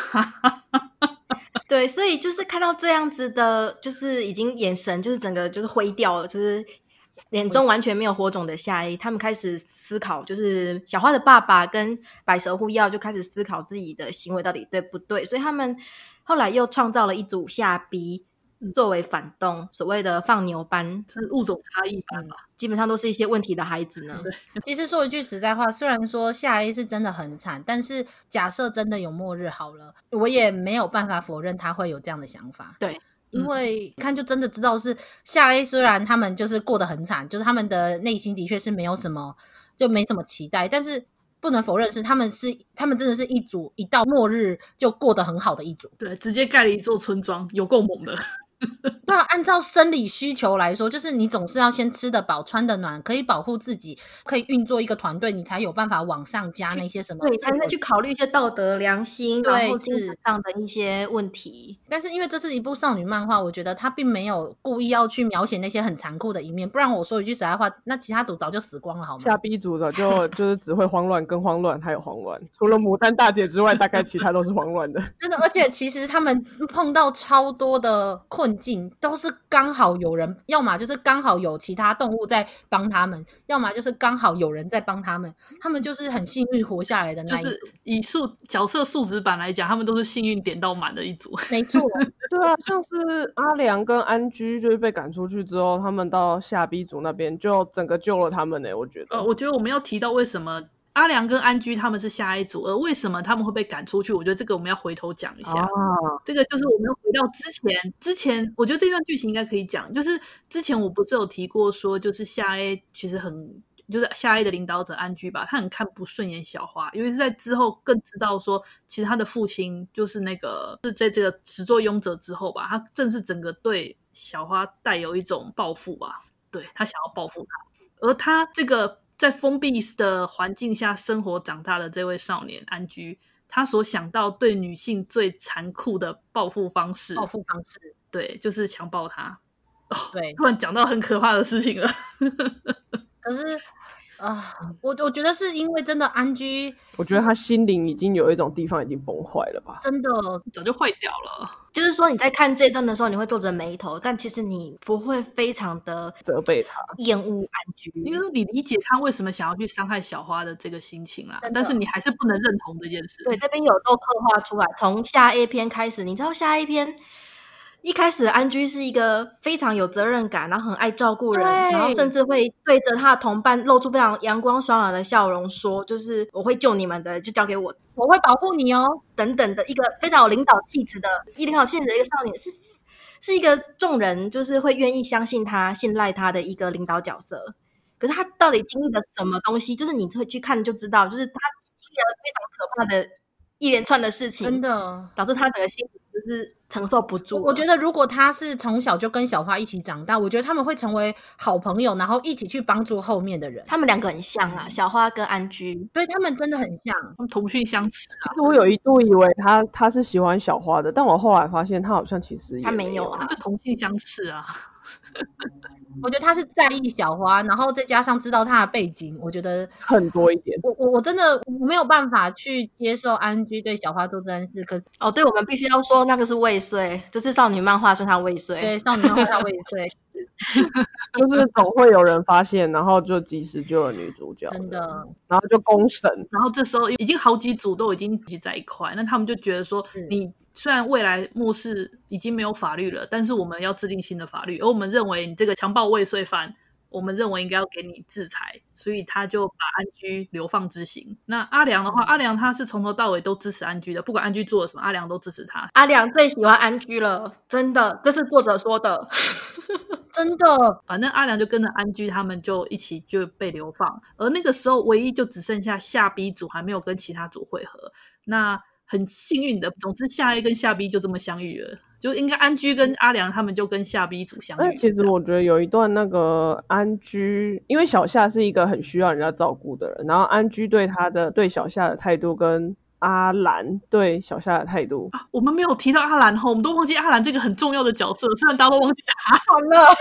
(laughs) 对，所以就是看到这样子的，就是已经眼神就是整个就是灰掉了，就是眼中完全没有火种的夏 A，他们开始思考，就是小花的爸爸跟白蛇护药就开始思考自己的行为到底对不对，所以他们后来又创造了一组下 B。作为反动，所谓的放牛班，是物种差异班嘛，基本上都是一些问题的孩子呢。对，(laughs) 其实说一句实在话，虽然说夏 A 是真的很惨，但是假设真的有末日好了，我也没有办法否认他会有这样的想法。对，因为看就真的知道是夏 A，虽然他们就是过得很惨，就是他们的内心的确是没有什么，就没什么期待，但是。不能否认是他们是他们真的是一组一到末日就过得很好的一组，对，直接盖了一座村庄，有够猛的。(laughs) 对啊，按照生理需求来说，就是你总是要先吃得饱、穿得暖，可以保护自己，可以运作一个团队，你才有办法往上加那些什么，对，才能去考虑一些道德良心，对，然后精神上的一些问题。但是因为这是一部少女漫画，我觉得他并没有故意要去描写那些很残酷的一面，不然我说一句实在话，那其他组早就死光了，好吗？下 B 组的就就是只会慌乱跟慌乱，还有慌乱，除了牡丹大姐之外，大概其他都是慌乱的。真的，而且其实他们碰到超多的困境，都是。刚好有人，要么就是刚好有其他动物在帮他们，要么就是刚好有人在帮他们，他们就是很幸运活下来的那一组。就是以数角色数值版来讲，他们都是幸运点到满的一组。没错，(laughs) 对啊，像是阿良跟安居就是被赶出去之后，他们到下 B 组那边就整个救了他们呢、欸。我觉得，呃，我觉得我们要提到为什么。阿良跟安居他们是下一组，而为什么他们会被赶出去？我觉得这个我们要回头讲一下。哦、这个就是我们要回到之前，之前我觉得这段剧情应该可以讲。就是之前我不是有提过说，就是夏 A 其实很，就是夏 A 的领导者安居吧，他很看不顺眼小花，因为是在之后更知道说，其实他的父亲就是那个是在这个始作俑者之后吧，他正是整个对小花带有一种报复吧，对，他想要报复他，而他这个。在封闭的环境下生活长大的这位少年安居，他所想到对女性最残酷的报复方式，报复方式，对，就是强暴她。哦，对，突然讲到很可怕的事情了。(laughs) 可是。啊，我我觉得是因为真的安居，我觉得他心灵已经有一种地方已经崩坏了吧，真的早就坏掉了。就是说你在看这一段的时候，你会皱着眉头，但其实你不会非常的责备他、厌恶安居，因为你理解他为什么想要去伤害小花的这个心情啦。但是你还是不能认同这件事。对，这边有都刻画出来，从下一篇开始，你知道下一篇。一开始，安居是一个非常有责任感，然后很爱照顾人，然后甚至会对着他的同伴露出非常阳光爽朗的笑容，说：“就是我会救你们的，就交给我，我会保护你哦。”等等的一个非常有领导气质的、一领导气质的一个少年，是是一个众人就是会愿意相信他、信赖他的一个领导角色。可是他到底经历了什么东西？就是你会去看就知道，就是他经历了非常可怕的一连串的事情，真的导致他整个心理就是。承受不住。我觉得，如果他是从小就跟小花一起长大，我觉得他们会成为好朋友，然后一起去帮助后面的人。他们两个很像啊，小花跟安居，对，他们真的很像，他们同性相斥。其实我有一度以为他他是喜欢小花的，但我后来发现他好像其实也他没有啊，他就同性相斥啊。(laughs) 我觉得他是在意小花，然后再加上知道他的背景，我觉得很多一点。我我我真的没有办法去接受安居对小花做这件事。可是哦，对，我们必须要说那个是未遂，就是少女漫画说他未遂。对，少女漫画他未遂，(laughs) 就是总会有人发现，然后就及时救了女主角，真的，然后就公审，然后这时候已经好几组都已经聚在一块，那他们就觉得说你。虽然未来末世已经没有法律了，但是我们要制定新的法律。而我们认为你这个强暴未遂犯，我们认为应该要给你制裁，所以他就把安居流放之刑。那阿良的话，阿良他是从头到尾都支持安居的，不管安居做了什么，阿良都支持他。阿良最喜欢安居了，真的，这是作者说的，(laughs) 真的。反正阿良就跟着安居他们就一起就被流放，而那个时候唯一就只剩下下 B 组还没有跟其他组会合。那很幸运的，总之夏 A 跟夏 B 就这么相遇了，就应该安居跟阿良他们就跟夏 B 组相遇。其实我觉得有一段那个安居，因为小夏是一个很需要人家照顾的人，然后安居对他的对小夏的态度跟阿兰对小夏的态度啊。我们没有提到阿兰哈，我们都忘记阿兰这个很重要的角色，虽然大家都忘记他。好了，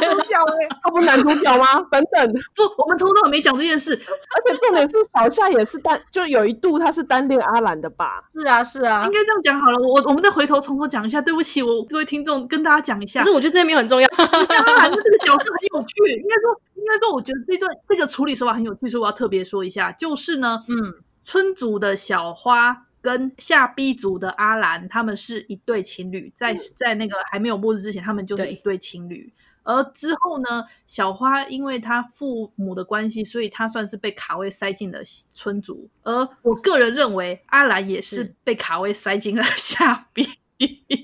男主角 (laughs) 他不是男主角吗？(laughs) 等等，不，我们从头到尾没讲这件事。而且重点是小夏也是单，就有一度他是单恋阿兰的吧？是啊，是啊，应该这样讲好了。我我们再回头从头讲一下，对不起，我各位听众跟大家讲一下。可是我觉得这边没有很重要。阿兰这个角色很有趣，应该说，应该说，我觉得这段这个处理手法很有趣，所以我要特别说一下，就是呢，嗯。村族的小花跟下 B 族的阿兰，他们是一对情侣，在在那个还没有末日之前，他们就是一对。情侣。而之后呢，小花因为她父母的关系，所以她算是被卡位塞进了村族。而我个人认为，阿兰也是被卡位塞进了下 B。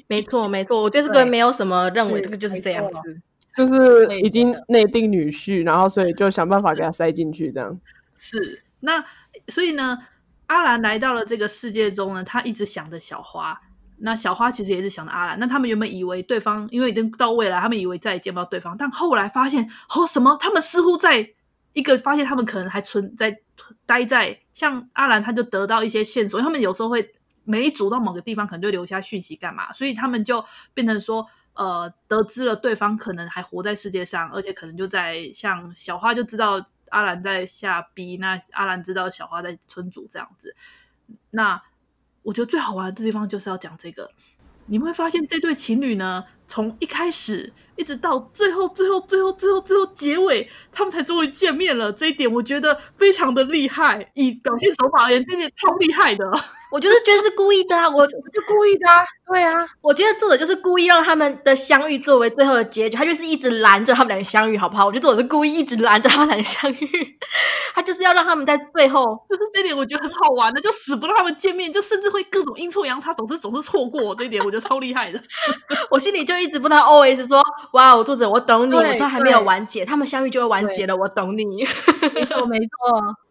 没错，没错，(laughs) 我对这个没有什么认为，这个就是这样子，就是已经内定女婿，然后所以就想办法给他塞进去，这样。是。那所以呢。阿兰来到了这个世界中呢，他一直想着小花。那小花其实也是想着阿兰。那他们原本以为对方，因为已经到未来，他们以为再也见不到对方。但后来发现，哦，什么？他们似乎在一个发现，他们可能还存在待在像阿兰，他就得到一些线索。他们有时候会每一组到某个地方，可能就留下讯息干嘛？所以他们就变成说，呃，得知了对方可能还活在世界上，而且可能就在像小花就知道。阿兰在下逼那阿兰知道小花在村主这样子。那我觉得最好玩的地方就是要讲这个。你会发现这对情侣呢，从一开始一直到最后、最后、最后、最后、最后结尾，他们才终于见面了。这一点我觉得非常的厉害，以表现手法而言，真的超厉害的。我就是觉得是故意的啊，我 (laughs) 我就故意的啊，对啊，我觉得作者就是故意让他们的相遇作为最后的结局，他就是一直拦着他们两个相遇，好不好？我觉得作者是故意一直拦着他们两个相遇，他就是要让他们在最后，(laughs) 就是这点我觉得很好玩的，就死不让他们见面，就甚至会各种阴错阳差，总是总是错过这一点，我觉得超厉害的。(laughs) 我心里就一直不知道 always 说，哇，我作者我懂你，我知道还没有完结，他们相遇就会完结了，我懂你，没错没错，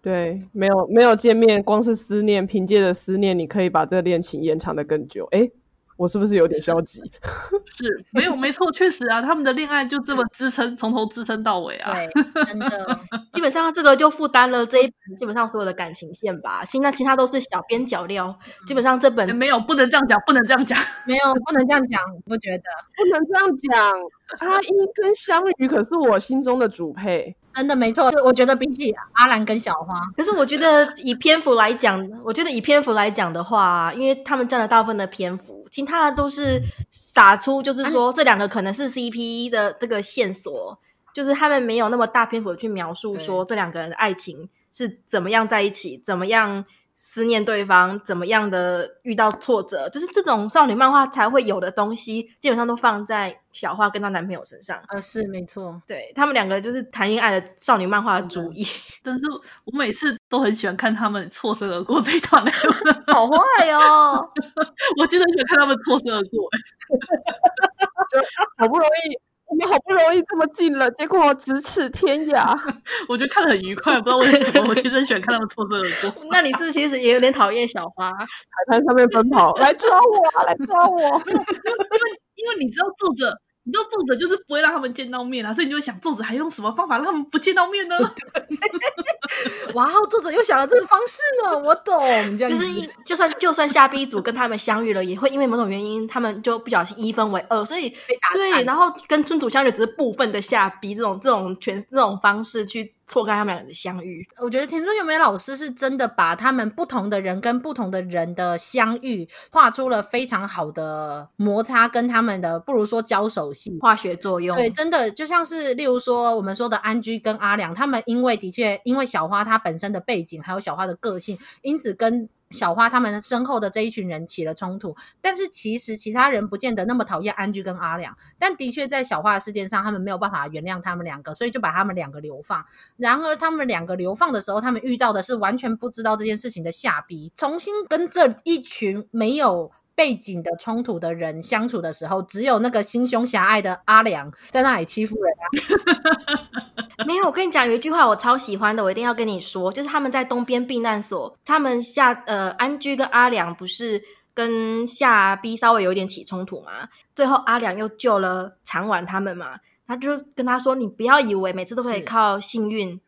对，没有没有见面，光是思念，凭借着思念。你可以把这个恋情延长的更久。哎，我是不是有点消极？(laughs) 是，没有，没错，确实啊，他们的恋爱就这么支撑，从头支撑到尾啊。对，真的，(laughs) 基本上这个就负担了这一 (laughs) 本基本上所有的感情线吧。现在其他都是小边角料。基本上这本没有，不能这样讲，不能这样讲，没有，不能这样讲，我觉得不能这样讲。阿一跟香鱼可是我心中的主配。真的没错，我觉得比起阿兰跟小花，可是我觉得以篇幅来讲，我觉得以篇幅来讲的话，因为他们占了大部分的篇幅，其他的都是撒出，就是说这两个可能是 CP 的这个线索，就是他们没有那么大篇幅去描述说这两个人的爱情是怎么样在一起，怎么样。思念对方怎么样的遇到挫折，就是这种少女漫画才会有的东西，基本上都放在小花跟她男朋友身上。呃，是没错，对他们两个就是谈恋爱的少女漫画的主意。但是我每次都很喜欢看他们错身而过这一段，(laughs) 好坏哦！(laughs) 我真的很喜欢看他们错身而过，(laughs) 就好不容易。我们好不容易这么近了，结果咫尺天涯。(laughs) 我觉得看得很愉快，不知道为什么。我其实很喜欢看他们错身而过。(laughs) 那你是不是其实也有点讨厌小花？海滩上面奔跑，来抓我，来抓我！(laughs) 因为因为你知道作者。你知道作者就是不会让他们见到面啊，所以你就想作者还用什么方法让他们不见到面呢？(laughs) 哇，作者又想了这个方式呢，我懂。这样就是就算就算下 B 组跟他们相遇了，也会因为某种原因，他们就不小心一分为二，所以对，然后跟村主相遇只是部分的下 B 这种这种全这种方式去。错开他们两人的相遇，我觉得田中由美老师是真的把他们不同的人跟不同的人的相遇画出了非常好的摩擦，跟他们的不如说交手戏化学作用。对，真的就像是例如说我们说的安居跟阿良，他们因为的确因为小花她本身的背景，还有小花的个性，因此跟。小花他们身后的这一群人起了冲突，但是其实其他人不见得那么讨厌安居跟阿良，但的确在小花的事件上，他们没有办法原谅他们两个，所以就把他们两个流放。然而他们两个流放的时候，他们遇到的是完全不知道这件事情的下逼重新跟这一群没有背景的冲突的人相处的时候，只有那个心胸狭隘的阿良在那里欺负人。(laughs) 没有，我跟你讲有一句话我超喜欢的，我一定要跟你说，就是他们在东边避难所，他们下呃安居跟阿良不是跟夏 B 稍微有点起冲突嘛，最后阿良又救了长丸他们嘛，他就跟他说，你不要以为每次都可以靠幸运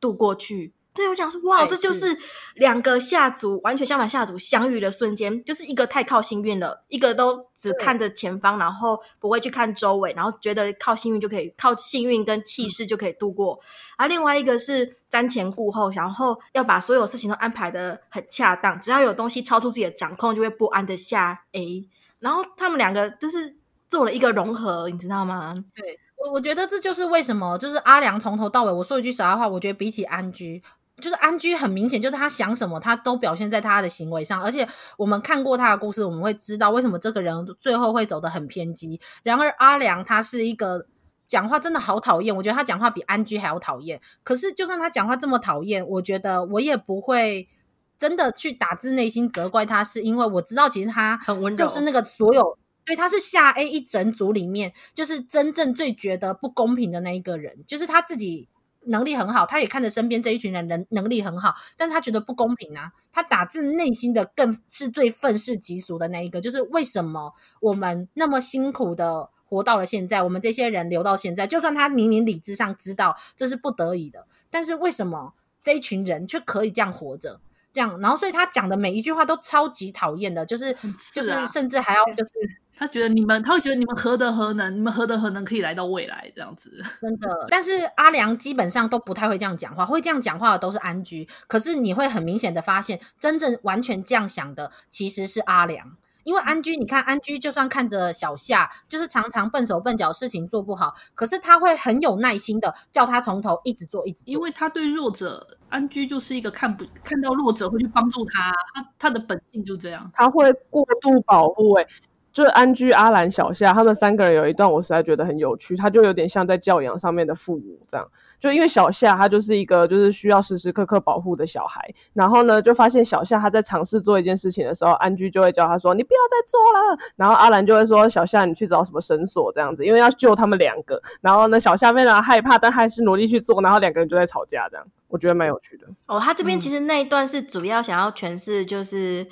度过去，对，我想说，哇，这就是两个下族完全相反下族相遇的瞬间，就是一个太靠幸运了，一个都只看着前方，然后不会去看周围，然后觉得靠幸运就可以，靠幸运跟气势就可以度过。而另外一个是瞻前顾后，然后要把所有事情都安排的很恰当，只要有东西超出自己的掌控，就会不安的下 A。然后他们两个就是做了一个融合，你知道吗？对，我我觉得这就是为什么，就是阿良从头到尾，我说一句实在话，我觉得比起安居。就是安居很明显，就是他想什么，他都表现在他的行为上。而且我们看过他的故事，我们会知道为什么这个人最后会走得很偏激。然而阿良他是一个讲话真的好讨厌，我觉得他讲话比安居还要讨厌。可是就算他讲话这么讨厌，我觉得我也不会真的去打自内心责怪他，是因为我知道其实他很温柔，就是那个所有对他是下 A 一整组里面，就是真正最觉得不公平的那一个人，就是他自己。能力很好，他也看着身边这一群人能能力很好，但是他觉得不公平啊！他打自内心的更是最愤世嫉俗的那一个，就是为什么我们那么辛苦的活到了现在，我们这些人留到现在，就算他明明理智上知道这是不得已的，但是为什么这一群人却可以这样活着？这样，然后所以他讲的每一句话都超级讨厌的，就是、就是甚至还要就是。他觉得你们，他会觉得你们何德何能？你们何德何能可以来到未来这样子？(laughs) 真的。但是阿良基本上都不太会这样讲话，会这样讲话的都是安居。可是你会很明显的发现，真正完全这样想的其实是阿良。因为安居，你看安居就算看着小夏，就是常常笨手笨脚，事情做不好，可是他会很有耐心的叫他从头一直做，一直做。因为他对弱者，安居就是一个看不看到弱者会去帮助他，他他的本性就这样，他会过度保护、欸。诶就是安居、阿兰、小夏他们三个人有一段，我实在觉得很有趣。他就有点像在教养上面的父母这样。就因为小夏他就是一个就是需要时时刻刻保护的小孩，然后呢，就发现小夏他在尝试做一件事情的时候，安居就会叫他说：“你不要再做了。”然后阿兰就会说：“小夏，你去找什么绳索这样子，因为要救他们两个。”然后呢，小夏非常害怕，但还是努力去做，然后两个人就在吵架这样。我觉得蛮有趣的。哦，他这边其实那一段是主要想要诠释就是。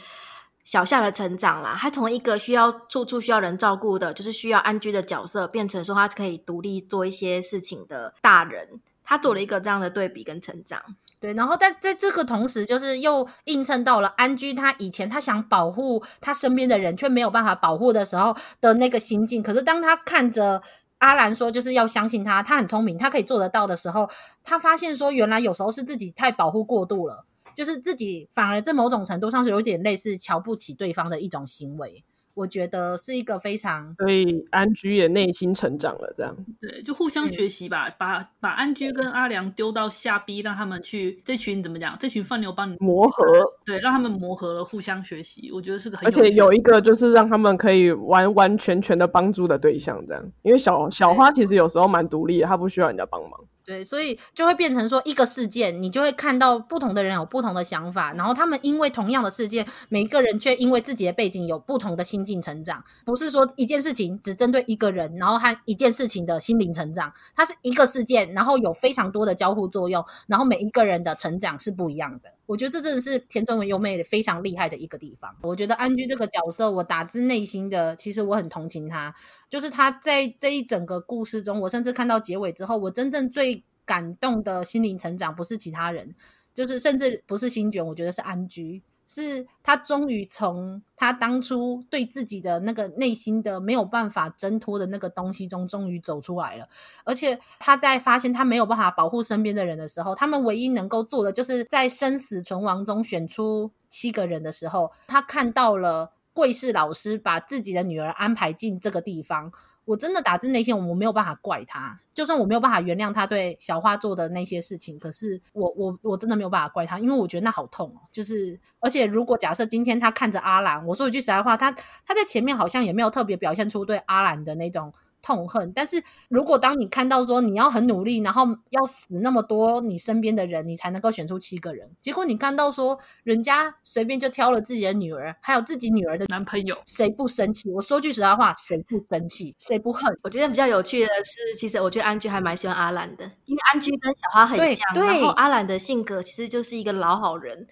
小夏的成长啦，他从一个需要处处需要人照顾的，就是需要安居的角色，变成说他可以独立做一些事情的大人。他做了一个这样的对比跟成长。对，然后但在这个同时，就是又映衬到了安居他以前他想保护他身边的人，却没有办法保护的时候的那个心境。可是当他看着阿兰说就是要相信他，他很聪明，他可以做得到的时候，他发现说原来有时候是自己太保护过度了。就是自己反而在某种程度上是有点类似瞧不起对方的一种行为，我觉得是一个非常，所以安居也内心成长了，这样对，就互相学习吧，嗯、把把安居跟阿良丢到下逼让他们去这群怎么讲？这群放牛帮你磨合，对，让他们磨合了，互相学习，我觉得是个很，而且有一个就是让他们可以完完全全的帮助的对象，这样，因为小小花其实有时候蛮独立的，她不需要人家帮忙。对，所以就会变成说一个事件，你就会看到不同的人有不同的想法，然后他们因为同样的事件，每一个人却因为自己的背景有不同的心境成长。不是说一件事情只针对一个人，然后和一件事情的心灵成长，它是一个事件，然后有非常多的交互作用，然后每一个人的成长是不一样的。我觉得这真的是田村文优美非常厉害的一个地方。我觉得安居这个角色，我打自内心的，其实我很同情他。就是他在这一整个故事中，我甚至看到结尾之后，我真正最感动的心灵成长，不是其他人，就是甚至不是新卷，我觉得是安居。是他终于从他当初对自己的那个内心的没有办法挣脱的那个东西中，终于走出来了。而且他在发现他没有办法保护身边的人的时候，他们唯一能够做的，就是在生死存亡中选出七个人的时候，他看到了贵世老师把自己的女儿安排进这个地方。我真的打自内心，我没有办法怪他，就算我没有办法原谅他对小花做的那些事情，可是我我我真的没有办法怪他，因为我觉得那好痛哦。就是而且如果假设今天他看着阿兰，我说一句实在话，他他在前面好像也没有特别表现出对阿兰的那种。痛恨，但是如果当你看到说你要很努力，然后要死那么多你身边的人，你才能够选出七个人，结果你看到说人家随便就挑了自己的女儿，还有自己女儿的男朋友，谁不生气？我说句实在话，谁不生气？谁不恨？我觉得比较有趣的是，其实我觉得安居还蛮喜欢阿兰的，因为安居跟小花很像，然后阿兰的性格其实就是一个老好人。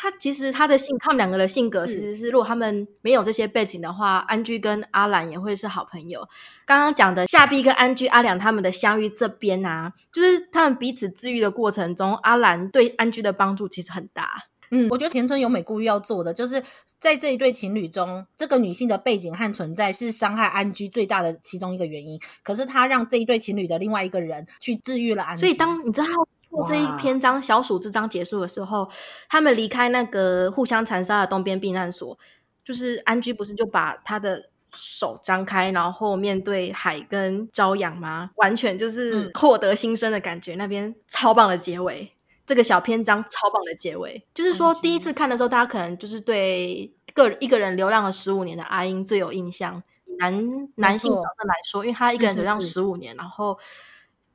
他其实他的性，他们两个的性格其实是，如果他们没有这些背景的话，安居跟阿兰也会是好朋友。刚刚讲的夏碧跟安居、阿良他们的相遇这边啊，就是他们彼此治愈的过程中，阿兰对安居的帮助其实很大。嗯，我觉得田村由美故意要做的，就是在这一对情侣中，这个女性的背景和存在是伤害安居最大的其中一个原因。可是她让这一对情侣的另外一个人去治愈了安居。所以当你知道。这一篇章小鼠之章结束的时候，他们离开那个互相残杀的东边避难所，就是安居不是就把他的手张开，然后面对海跟朝阳吗？完全就是获得新生的感觉。嗯、那边超棒的结尾，这个小篇章超棒的结尾，就是说第一次看的时候，大家可能就是对个一个人流浪了十五年的阿英最有印象。男男性角色来说，因为他一个人流浪十五年，然后。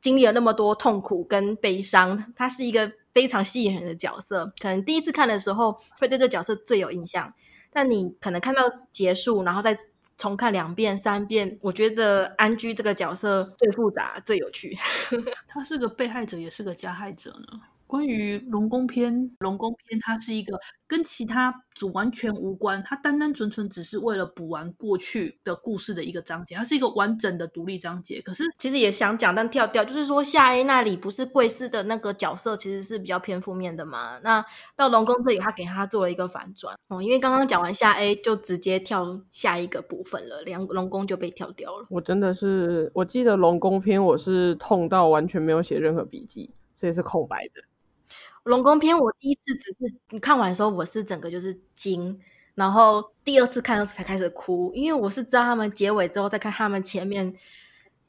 经历了那么多痛苦跟悲伤，他是一个非常吸引人的角色。可能第一次看的时候会对这角色最有印象，但你可能看到结束，然后再重看两遍、三遍，我觉得安居这个角色最复杂、最有趣。(laughs) 他是个被害者，也是个加害者呢。关于龙宫篇，龙宫篇它是一个跟其他组完全无关，它单单纯纯只是为了补完过去的故事的一个章节，它是一个完整的独立章节。可是其实也想讲，但跳掉，就是说夏 A 那里不是贵司的那个角色，其实是比较偏负面的嘛。那到龙宫这里，他给他做了一个反转哦，因为刚刚讲完夏 A 就直接跳下一个部分了，两龙宫就被跳掉了。我真的是，我记得龙宫篇我是痛到完全没有写任何笔记，所以是空白的。龙宫篇，我第一次只是你看完的时候，我是整个就是惊，然后第二次看的时候才开始哭，因为我是知道他们结尾之后再看他们前面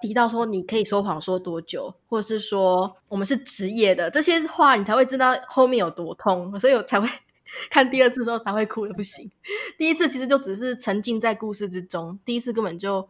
提到说你可以说谎说多久，或者是说我们是职业的这些话，你才会知道后面有多痛，所以我才会 (laughs) 看第二次之后才会哭的不行。第一次其实就只是沉浸在故事之中，第一次根本就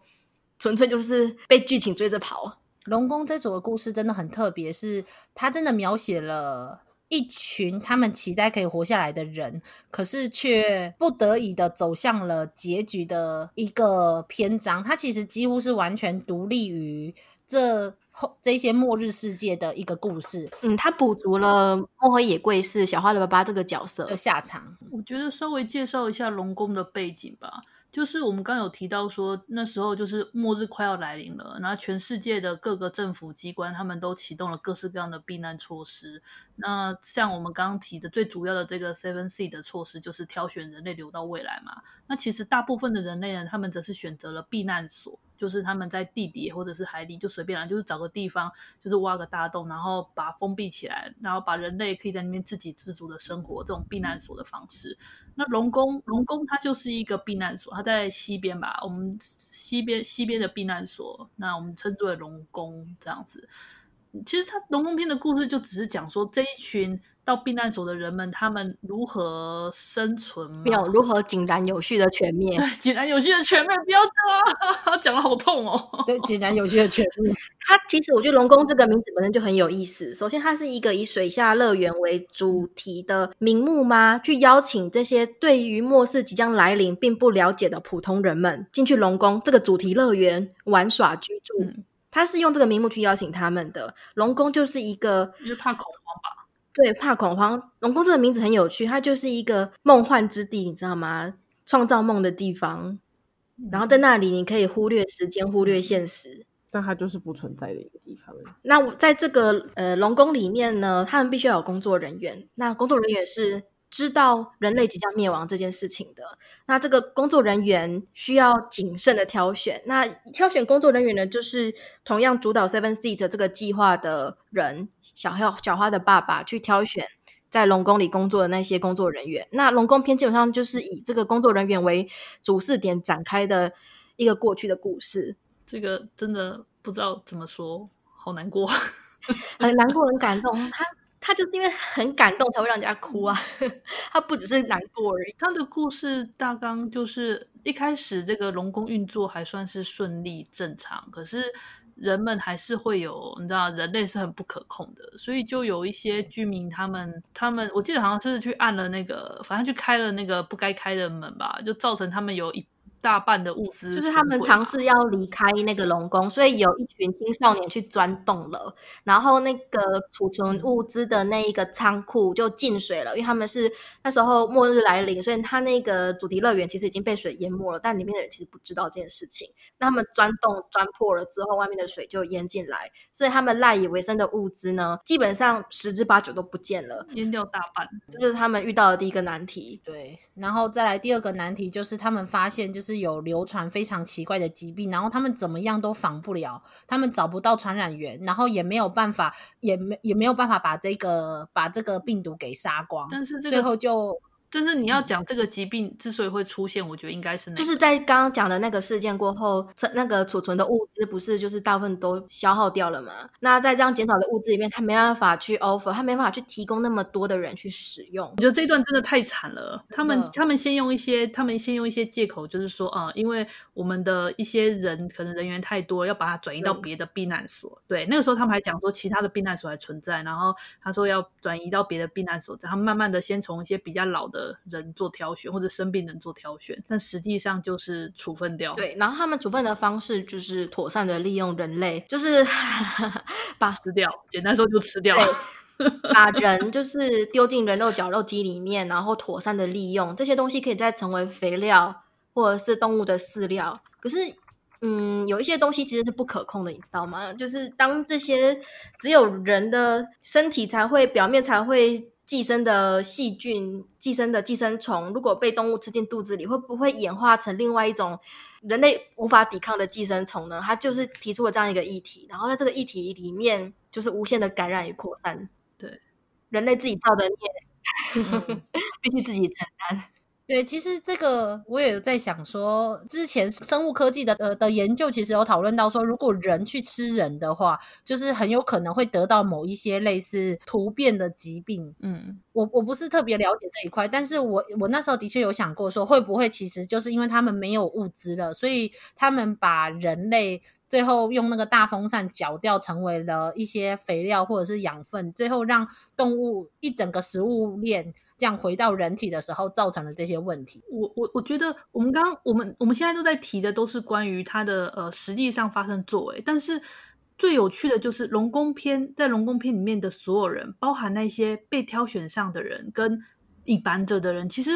纯粹就是被剧情追着跑。龙宫这组的故事真的很特别，是它真的描写了。一群他们期待可以活下来的人，可是却不得已的走向了结局的一个篇章。它其实几乎是完全独立于这后这些末日世界的一个故事。嗯，它补足了末黑野贵是小花的爸爸这个角色的下场。我觉得稍微介绍一下龙宫的背景吧。就是我们刚刚有提到说，那时候就是末日快要来临了，然后全世界的各个政府机关他们都启动了各式各样的避难措施。那像我们刚刚提的最主要的这个 Seven C 的措施，就是挑选人类留到未来嘛。那其实大部分的人类呢，他们则是选择了避难所。就是他们在地底或者是海里就随便来，就是找个地方，就是挖个大洞，然后把封闭起来，然后把人类可以在那边自给自足的生活，这种避难所的方式。那龙宫，龙宫它就是一个避难所，它在西边吧，我们西边西边的避难所，那我们称之为龙宫这样子。其实它龙宫篇的故事就只是讲说这一群。到避难所的人们，他们如何生存？没有如何井然有序的全面？对，井然有序的全面，不要这样，(laughs) 讲的好痛哦。对，井然有序的全面。(laughs) 它其实我觉得“龙宫”这个名字本身就很有意思。首先，它是一个以水下乐园为主题的名目吗？去邀请这些对于末世即将来临并不了解的普通人们进去龙宫这个主题乐园玩耍居住。嗯，它是用这个名目去邀请他们的。龙宫就是一个，因为怕恐慌吧。对，怕恐慌。龙宫这个名字很有趣，它就是一个梦幻之地，你知道吗？创造梦的地方。然后在那里，你可以忽略时间，忽略现实。但它就是不存在的一个地方。那在这个呃龙宫里面呢，他们必须要有工作人员。那工作人员是。知道人类即将灭亡这件事情的，那这个工作人员需要谨慎的挑选。那挑选工作人员呢，就是同样主导 Seven Seat 这个计划的人，小花小花的爸爸去挑选在龙宫里工作的那些工作人员。那龙宫篇基本上就是以这个工作人员为主视点展开的一个过去的故事。这个真的不知道怎么说，好难过，很难过，很感动。他。他就是因为很感动才会让人家哭啊，(laughs) 他不只是难过而已。他的故事大纲就是一开始这个龙宫运作还算是顺利正常，可是人们还是会有，你知道，人类是很不可控的，所以就有一些居民他们他们，我记得好像是去按了那个，反正去开了那个不该开的门吧，就造成他们有一大半的物资，就是他们尝试要离开那个龙宫，所以有一群青少年去钻洞了，然后那个储存物资的那一个仓库就进水了，因为他们是那时候末日来临，所以他那个主题乐园其实已经被水淹没了，但里面的人其实不知道这件事情。那他们钻洞钻破了之后，外面的水就淹进来，所以他们赖以为生的物资呢，基本上十之八九都不见了，淹掉大半，这就是他们遇到的第一个难题。对，然后再来第二个难题就是他们发现就是有流传非常奇怪的疾病，然后他们怎么样都防不了，他们找不到传染源，然后也没有办法，也没也没有办法把这个把这个病毒给杀光，但是、这个、最后就。就是你要讲这个疾病之所以会出现，我觉得应该是、那个、就是在刚刚讲的那个事件过后，那个储存的物资不是就是大部分都消耗掉了吗？那在这样减少的物资里面，他没办法去 offer，他没办法去提供那么多的人去使用。我觉得这一段真的太惨了。他们他们先用一些他们先用一些借口，就是说啊、呃，因为我们的一些人可能人员太多，要把它转移到别的避难所。对，那个时候他们还讲说其他的避难所还存在，然后他说要转移到别的避难所，然后慢慢的先从一些比较老的人做。挑选或者生病人做挑选，但实际上就是处分掉。对，然后他们处分的方式就是妥善的利用人类，就是 (laughs) 把吃掉，简单说就吃掉，(laughs) 把人就是丢进人肉绞肉机里面，然后妥善的利用这些东西，可以再成为肥料或者是动物的饲料。可是，嗯，有一些东西其实是不可控的，你知道吗？就是当这些只有人的身体才会表面才会。寄生的细菌、寄生的寄生虫，如果被动物吃进肚子里，会不会演化成另外一种人类无法抵抗的寄生虫呢？他就是提出了这样一个议题，然后在这个议题里面，就是无限的感染与扩散。对，人类自己造的孽，嗯、(laughs) 必须自己承担。对，其实这个我也有在想说，之前生物科技的呃的研究其实有讨论到说，如果人去吃人的话，就是很有可能会得到某一些类似突变的疾病。嗯，我我不是特别了解这一块，但是我我那时候的确有想过说，会不会其实就是因为他们没有物资了，所以他们把人类最后用那个大风扇搅掉，成为了一些肥料或者是养分，最后让动物一整个食物链。这样回到人体的时候，造成了这些问题。我我我觉得，我们刚刚我们我们现在都在提的都是关于它的呃实际上发生作为，但是最有趣的就是龙宫篇，在龙宫篇里面的所有人，包含那些被挑选上的人跟隐瞒者的人，其实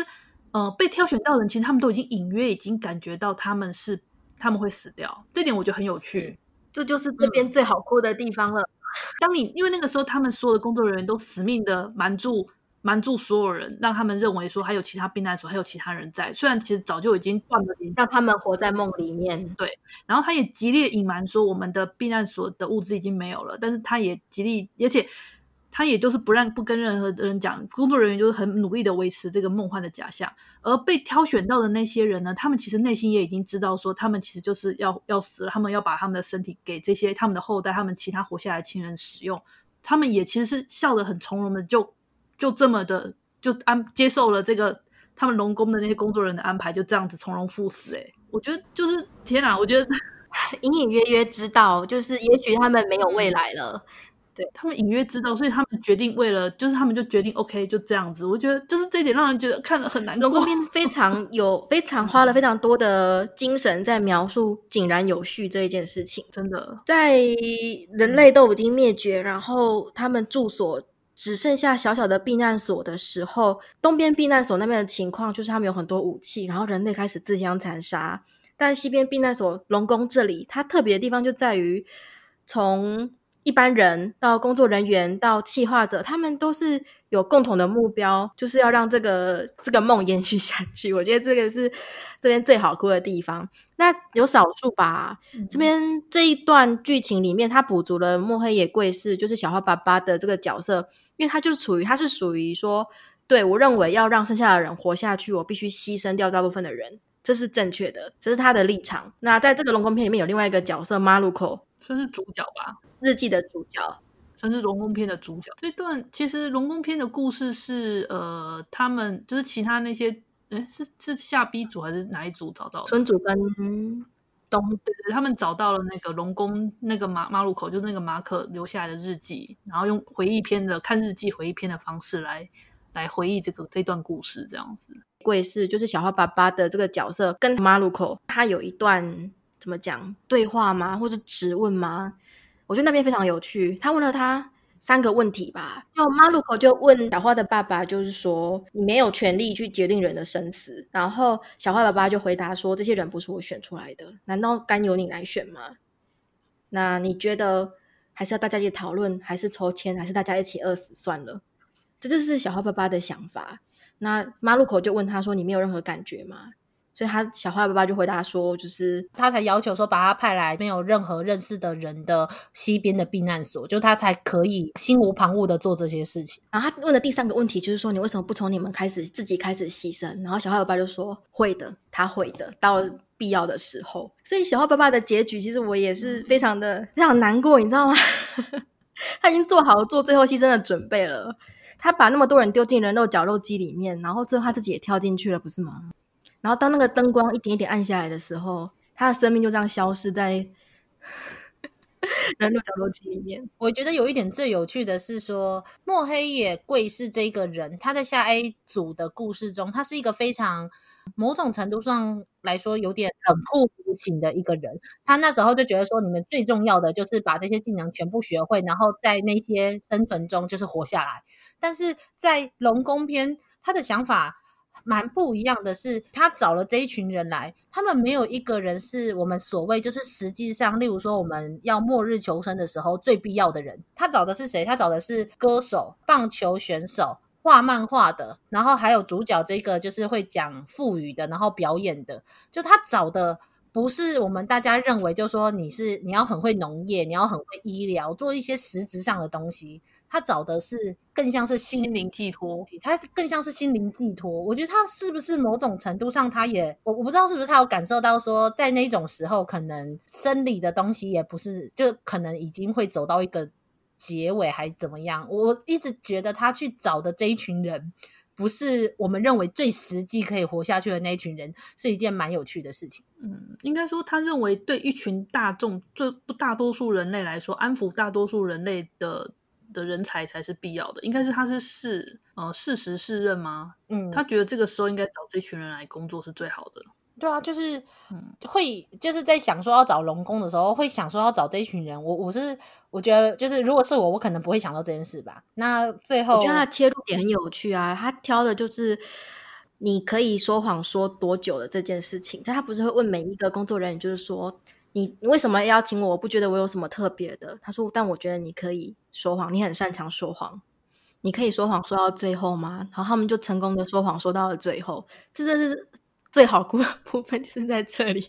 呃被挑选到的人，其实他们都已经隐约已经感觉到他们是他们会死掉，这点我觉得很有趣。这就是这边最好哭的地方了。嗯、当你因为那个时候他们所有的工作人员都死命的瞒住。瞒住所有人，让他们认为说还有其他避难所，还有其他人在。虽然其实早就已经断了，让他们活在梦里面。对，然后他也极力隐瞒说我们的避难所的物资已经没有了，但是他也极力，而且他也就是不让不跟任何人讲。工作人员就是很努力的维持这个梦幻的假象。而被挑选到的那些人呢，他们其实内心也已经知道说，他们其实就是要要死了，他们要把他们的身体给这些他们的后代，他们其他活下来的亲人使用。他们也其实是笑得很从容的就。就这么的，就安接受了这个他们龙宫的那些工作人员的安排，就这样子从容赴死。哎，我觉得就是天哪！我觉得 (laughs) 隐隐约约知道，就是也许他们没有未来了。对，他们隐约知道，所以他们决定为了，就是他们就决定 OK，就这样子。我觉得就是这一点让人觉得看了很难过。龙宫篇非常有，(laughs) 非常花了非常多的精神在描述井然有序这一件事情。真的，在人类都已经灭绝，然后他们住所。只剩下小小的避难所的时候，东边避难所那边的情况就是他们有很多武器，然后人类开始自相残杀。但西边避难所龙宫这里，它特别的地方就在于从。一般人到工作人员到企划者，他们都是有共同的目标，就是要让这个这个梦延续下去。我觉得这个是这边最好哭的地方。那有少数吧，嗯、这边这一段剧情里面，他补足了墨黑野贵士就是小花爸爸的这个角色，因为他就处于他是属于说，对，我认为要让剩下的人活下去，我必须牺牲掉大部分的人，这是正确的，这是他的立场。那在这个龙宫片里面有另外一个角色马鲁口，算是主角吧。日记的主角，甚至龙宫篇的主角。这段其实龙宫篇的故事是，呃，他们就是其他那些，哎，是是下 B 组还是哪一组找到的？村主跟东，对对，他们找到了那个龙宫那个马马路口，就是那个马可留下来的日记，然后用回忆篇的看日记回忆篇的方式来来回忆这个这段故事，这样子。贵是，就是小花爸爸的这个角色，跟马路口他有一段怎么讲对话吗？或者质问吗？我觉得那边非常有趣。他问了他三个问题吧，就马路口就问小花的爸爸，就是说你没有权利去决定人的生死。然后小花爸爸就回答说，这些人不是我选出来的，难道该由你来选吗？那你觉得还是要大家一起讨论，还是抽签，还是大家一起饿死算了？这就是小花爸爸的想法。那马路口就问他说：“你没有任何感觉吗？”所以他小花爸爸就回答说：“就是他才要求说把他派来没有任何认识的人的西边的避难所，就他才可以心无旁骛的做这些事情。”然后他问的第三个问题就是说：“你为什么不从你们开始自己开始牺牲？”然后小花爸爸就说：“会的，他会的，到了必要的时候。”所以小花爸爸的结局其实我也是非常的非常难过，你知道吗？(laughs) 他已经做好做最后牺牲的准备了。他把那么多人丢进人肉绞肉机里面，然后最后他自己也跳进去了，不是吗？然后当那个灯光一点一点暗下来的时候，他的生命就这样消失在 (laughs) 人肉绞肉机里面。我觉得有一点最有趣的是说，墨黑野贵士这个人，他在下 A 组的故事中，他是一个非常。某种程度上来说，有点冷酷无情的一个人。他那时候就觉得说，你们最重要的就是把这些技能全部学会，然后在那些生存中就是活下来。但是在龙宫篇，他的想法蛮不一样的是，他找了这一群人来，他们没有一个人是我们所谓就是实际上，例如说我们要末日求生的时候最必要的人。他找的是谁？他找的是歌手、棒球选手。画漫画的，然后还有主角这个就是会讲腹语的，然后表演的，就他找的不是我们大家认为，就是说你是你要很会农业，你要很会医疗，做一些实质上的东西。他找的是更像是心灵寄托，他是更像是心灵寄托。我觉得他是不是某种程度上，他也我我不知道是不是他有感受到说，在那种时候，可能生理的东西也不是，就可能已经会走到一个。结尾还怎么样？我一直觉得他去找的这一群人，不是我们认为最实际可以活下去的那一群人，是一件蛮有趣的事情。嗯，应该说，他认为对一群大众，就不大多数人类来说，安抚大多数人类的的人才才是必要的。应该是他是适呃适时适任吗？嗯，他觉得这个时候应该找这群人来工作是最好的。对啊，就是会就是在想说要找龙工的时候，会想说要找这一群人。我我是我觉得，就是如果是我，我可能不会想到这件事吧。那最后，我觉得他的切入点很有趣啊。他挑的就是你可以说谎说多久的这件事情。但他不是会问每一个工作人员，就是说你为什么邀请我？我不觉得我有什么特别的。他说，但我觉得你可以说谎，你很擅长说谎，你可以说谎说到最后吗？然后他们就成功的说谎说到了最后。这真是。最好哭的 (laughs) 部分就是在这里，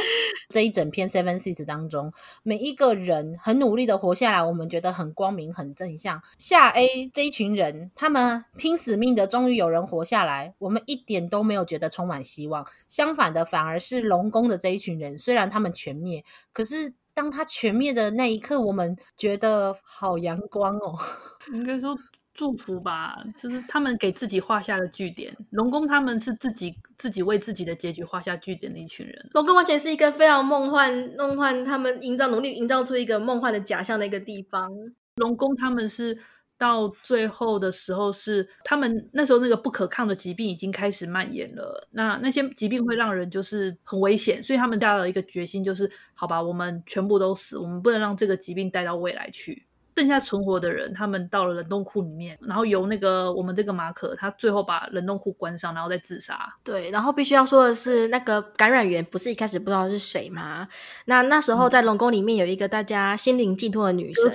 (laughs) 这一整篇 Seven Seeds 当中，每一个人很努力的活下来，我们觉得很光明、很正向。下 A 这一群人，他们拼死命的，终于有人活下来，我们一点都没有觉得充满希望。相反的，反而是龙宫的这一群人，虽然他们全灭，可是当他全灭的那一刻，我们觉得好阳光哦。(laughs) 应该说。祝福吧，就是他们给自己画下了句点。龙宫他们是自己自己为自己的结局画下句点的一群人。龙宫完全是一个非常梦幻、梦幻，他们营造努力营造出一个梦幻的假象的一个地方。龙宫他们是到最后的时候是，他们那时候那个不可抗的疾病已经开始蔓延了。那那些疾病会让人就是很危险，所以他们下了一个决心，就是好吧，我们全部都死，我们不能让这个疾病带到未来去。剩下存活的人，他们到了冷冻库里面，然后由那个我们这个马可，他最后把冷冻库关上，然后再自杀。对，然后必须要说的是，那个感染源不是一开始不知道是谁吗？那那时候在龙宫里面有一个大家心灵寄托的女神，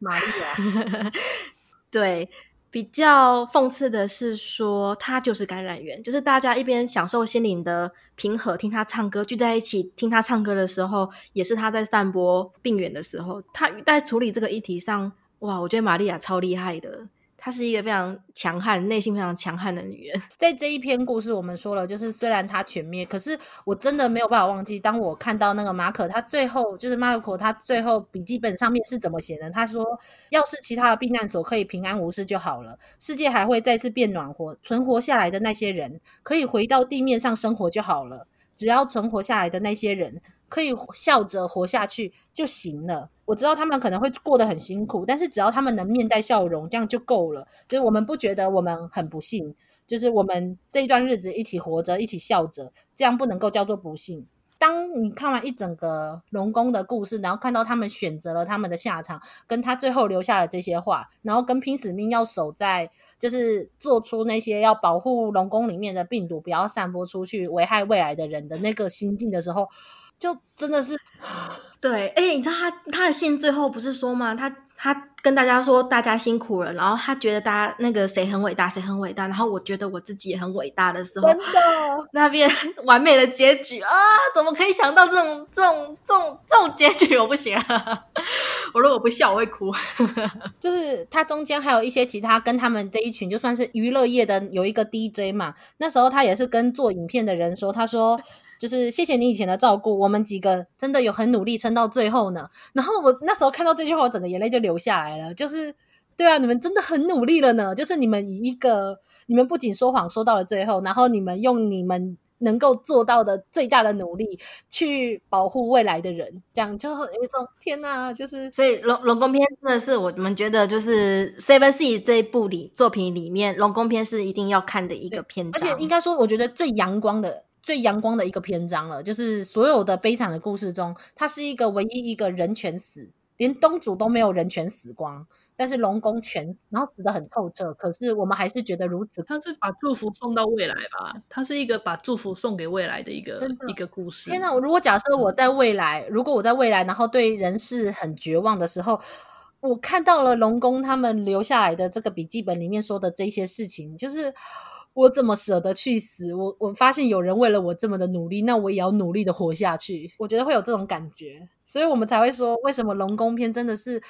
玛丽亚。(laughs) 对。比较讽刺的是说，他就是感染源，就是大家一边享受心灵的平和，听他唱歌，聚在一起听他唱歌的时候，也是他在散播病源的时候。他在处理这个议题上，哇，我觉得玛利亚超厉害的。她是一个非常强悍、内心非常强悍的女人。在这一篇故事，我们说了，就是虽然她全灭，可是我真的没有办法忘记，当我看到那个马可，他最后就是马可，他最后笔记本上面是怎么写的？他说：“要是其他的避难所可以平安无事就好了，世界还会再次变暖和，存活下来的那些人可以回到地面上生活就好了。只要存活下来的那些人。”可以笑着活下去就行了。我知道他们可能会过得很辛苦，但是只要他们能面带笑容，这样就够了。就是我们不觉得我们很不幸，就是我们这一段日子一起活着，一起笑着，这样不能够叫做不幸。当你看完一整个龙宫的故事，然后看到他们选择了他们的下场，跟他最后留下了这些话，然后跟拼死命要守在，就是做出那些要保护龙宫里面的病毒不要散播出去，危害未来的人的那个心境的时候，就真的是对。哎，你知道他他的信最后不是说吗？他。他跟大家说，大家辛苦了，然后他觉得大家那个谁很伟大，谁很伟大，然后我觉得我自己也很伟大的时候，真的 (laughs) 那边 (laughs) 完美的结局啊！怎么可以想到这种这种这种这种结局？我不行啊！(laughs) 我如果不笑，我会哭。就是他中间还有一些其他跟他们这一群，就算是娱乐业的有一个 DJ 嘛，那时候他也是跟做影片的人说，他说。就是谢谢你以前的照顾，我们几个真的有很努力撑到最后呢。然后我那时候看到这句话，我整个眼泪就流下来了。就是，对啊，你们真的很努力了呢。就是你们以一个，你们不仅说谎说到了最后，然后你们用你们能够做到的最大的努力去保护未来的人，这样就有一种天哪，就是所以龙龙宫篇真的是我们觉得就是 Seven Seeds 这一部里作品里面龙宫篇是一定要看的一个篇章，而且应该说我觉得最阳光的。最阳光的一个篇章了，就是所有的悲惨的故事中，他是一个唯一一个人全死，连东主都没有人全死光，但是龙宫全死，然后死的很透彻。可是我们还是觉得如此。他是把祝福送到未来吧？他是一个把祝福送给未来的一个一个故事。天哪！如果假设我在未来，如果我在未来，然后对人世很绝望的时候，我看到了龙宫他们留下来的这个笔记本里面说的这些事情，就是。我怎么舍得去死？我我发现有人为了我这么的努力，那我也要努力的活下去。我觉得会有这种感觉，所以我们才会说，为什么龙宫篇真的是，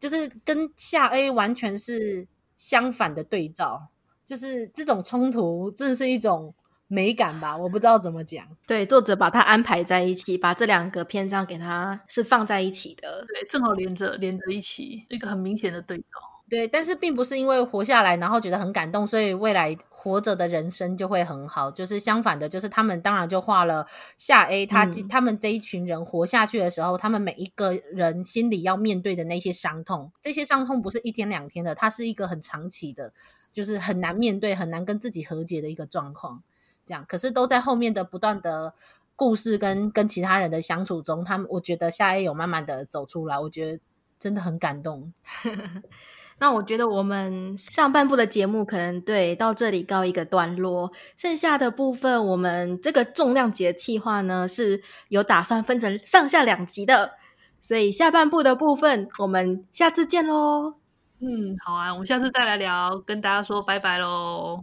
就是跟下 A 完全是相反的对照，就是这种冲突真的是一种美感吧？我不知道怎么讲。对，作者把它安排在一起，把这两个篇章给它是放在一起的，对，正好连着连着一起，一个很明显的对照。对，但是并不是因为活下来，然后觉得很感动，所以未来。活着的人生就会很好，就是相反的，就是他们当然就画了夏 A 他、嗯、他们这一群人活下去的时候，他们每一个人心里要面对的那些伤痛，这些伤痛不是一天两天的，它是一个很长期的，就是很难面对、很难跟自己和解的一个状况。这样，可是都在后面的不断的故事跟跟其他人的相处中，他们我觉得夏 A 有慢慢的走出来，我觉得真的很感动。(laughs) 那我觉得我们上半部的节目可能对到这里告一个段落，剩下的部分我们这个重量级的企划呢是有打算分成上下两集的，所以下半部的部分我们下次见喽。嗯，好啊，我们下次再来聊，跟大家说拜拜喽。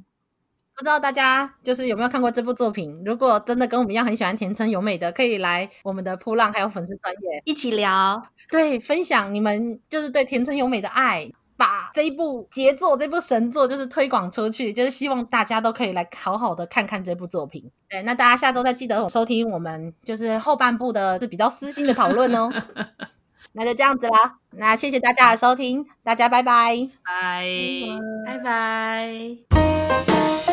不知道大家就是有没有看过这部作品？如果真的跟我们一样很喜欢田村由美的，可以来我们的噗浪还有粉丝专业一起聊，对，分享你们就是对田村由美的爱。把这一部杰作、这部神作，就是推广出去，就是希望大家都可以来好好的看看这部作品。对，那大家下周再记得收听我们就是后半部的是比较私心的讨论哦。(laughs) 那就这样子啦，那谢谢大家的收听，大家拜拜，拜拜拜。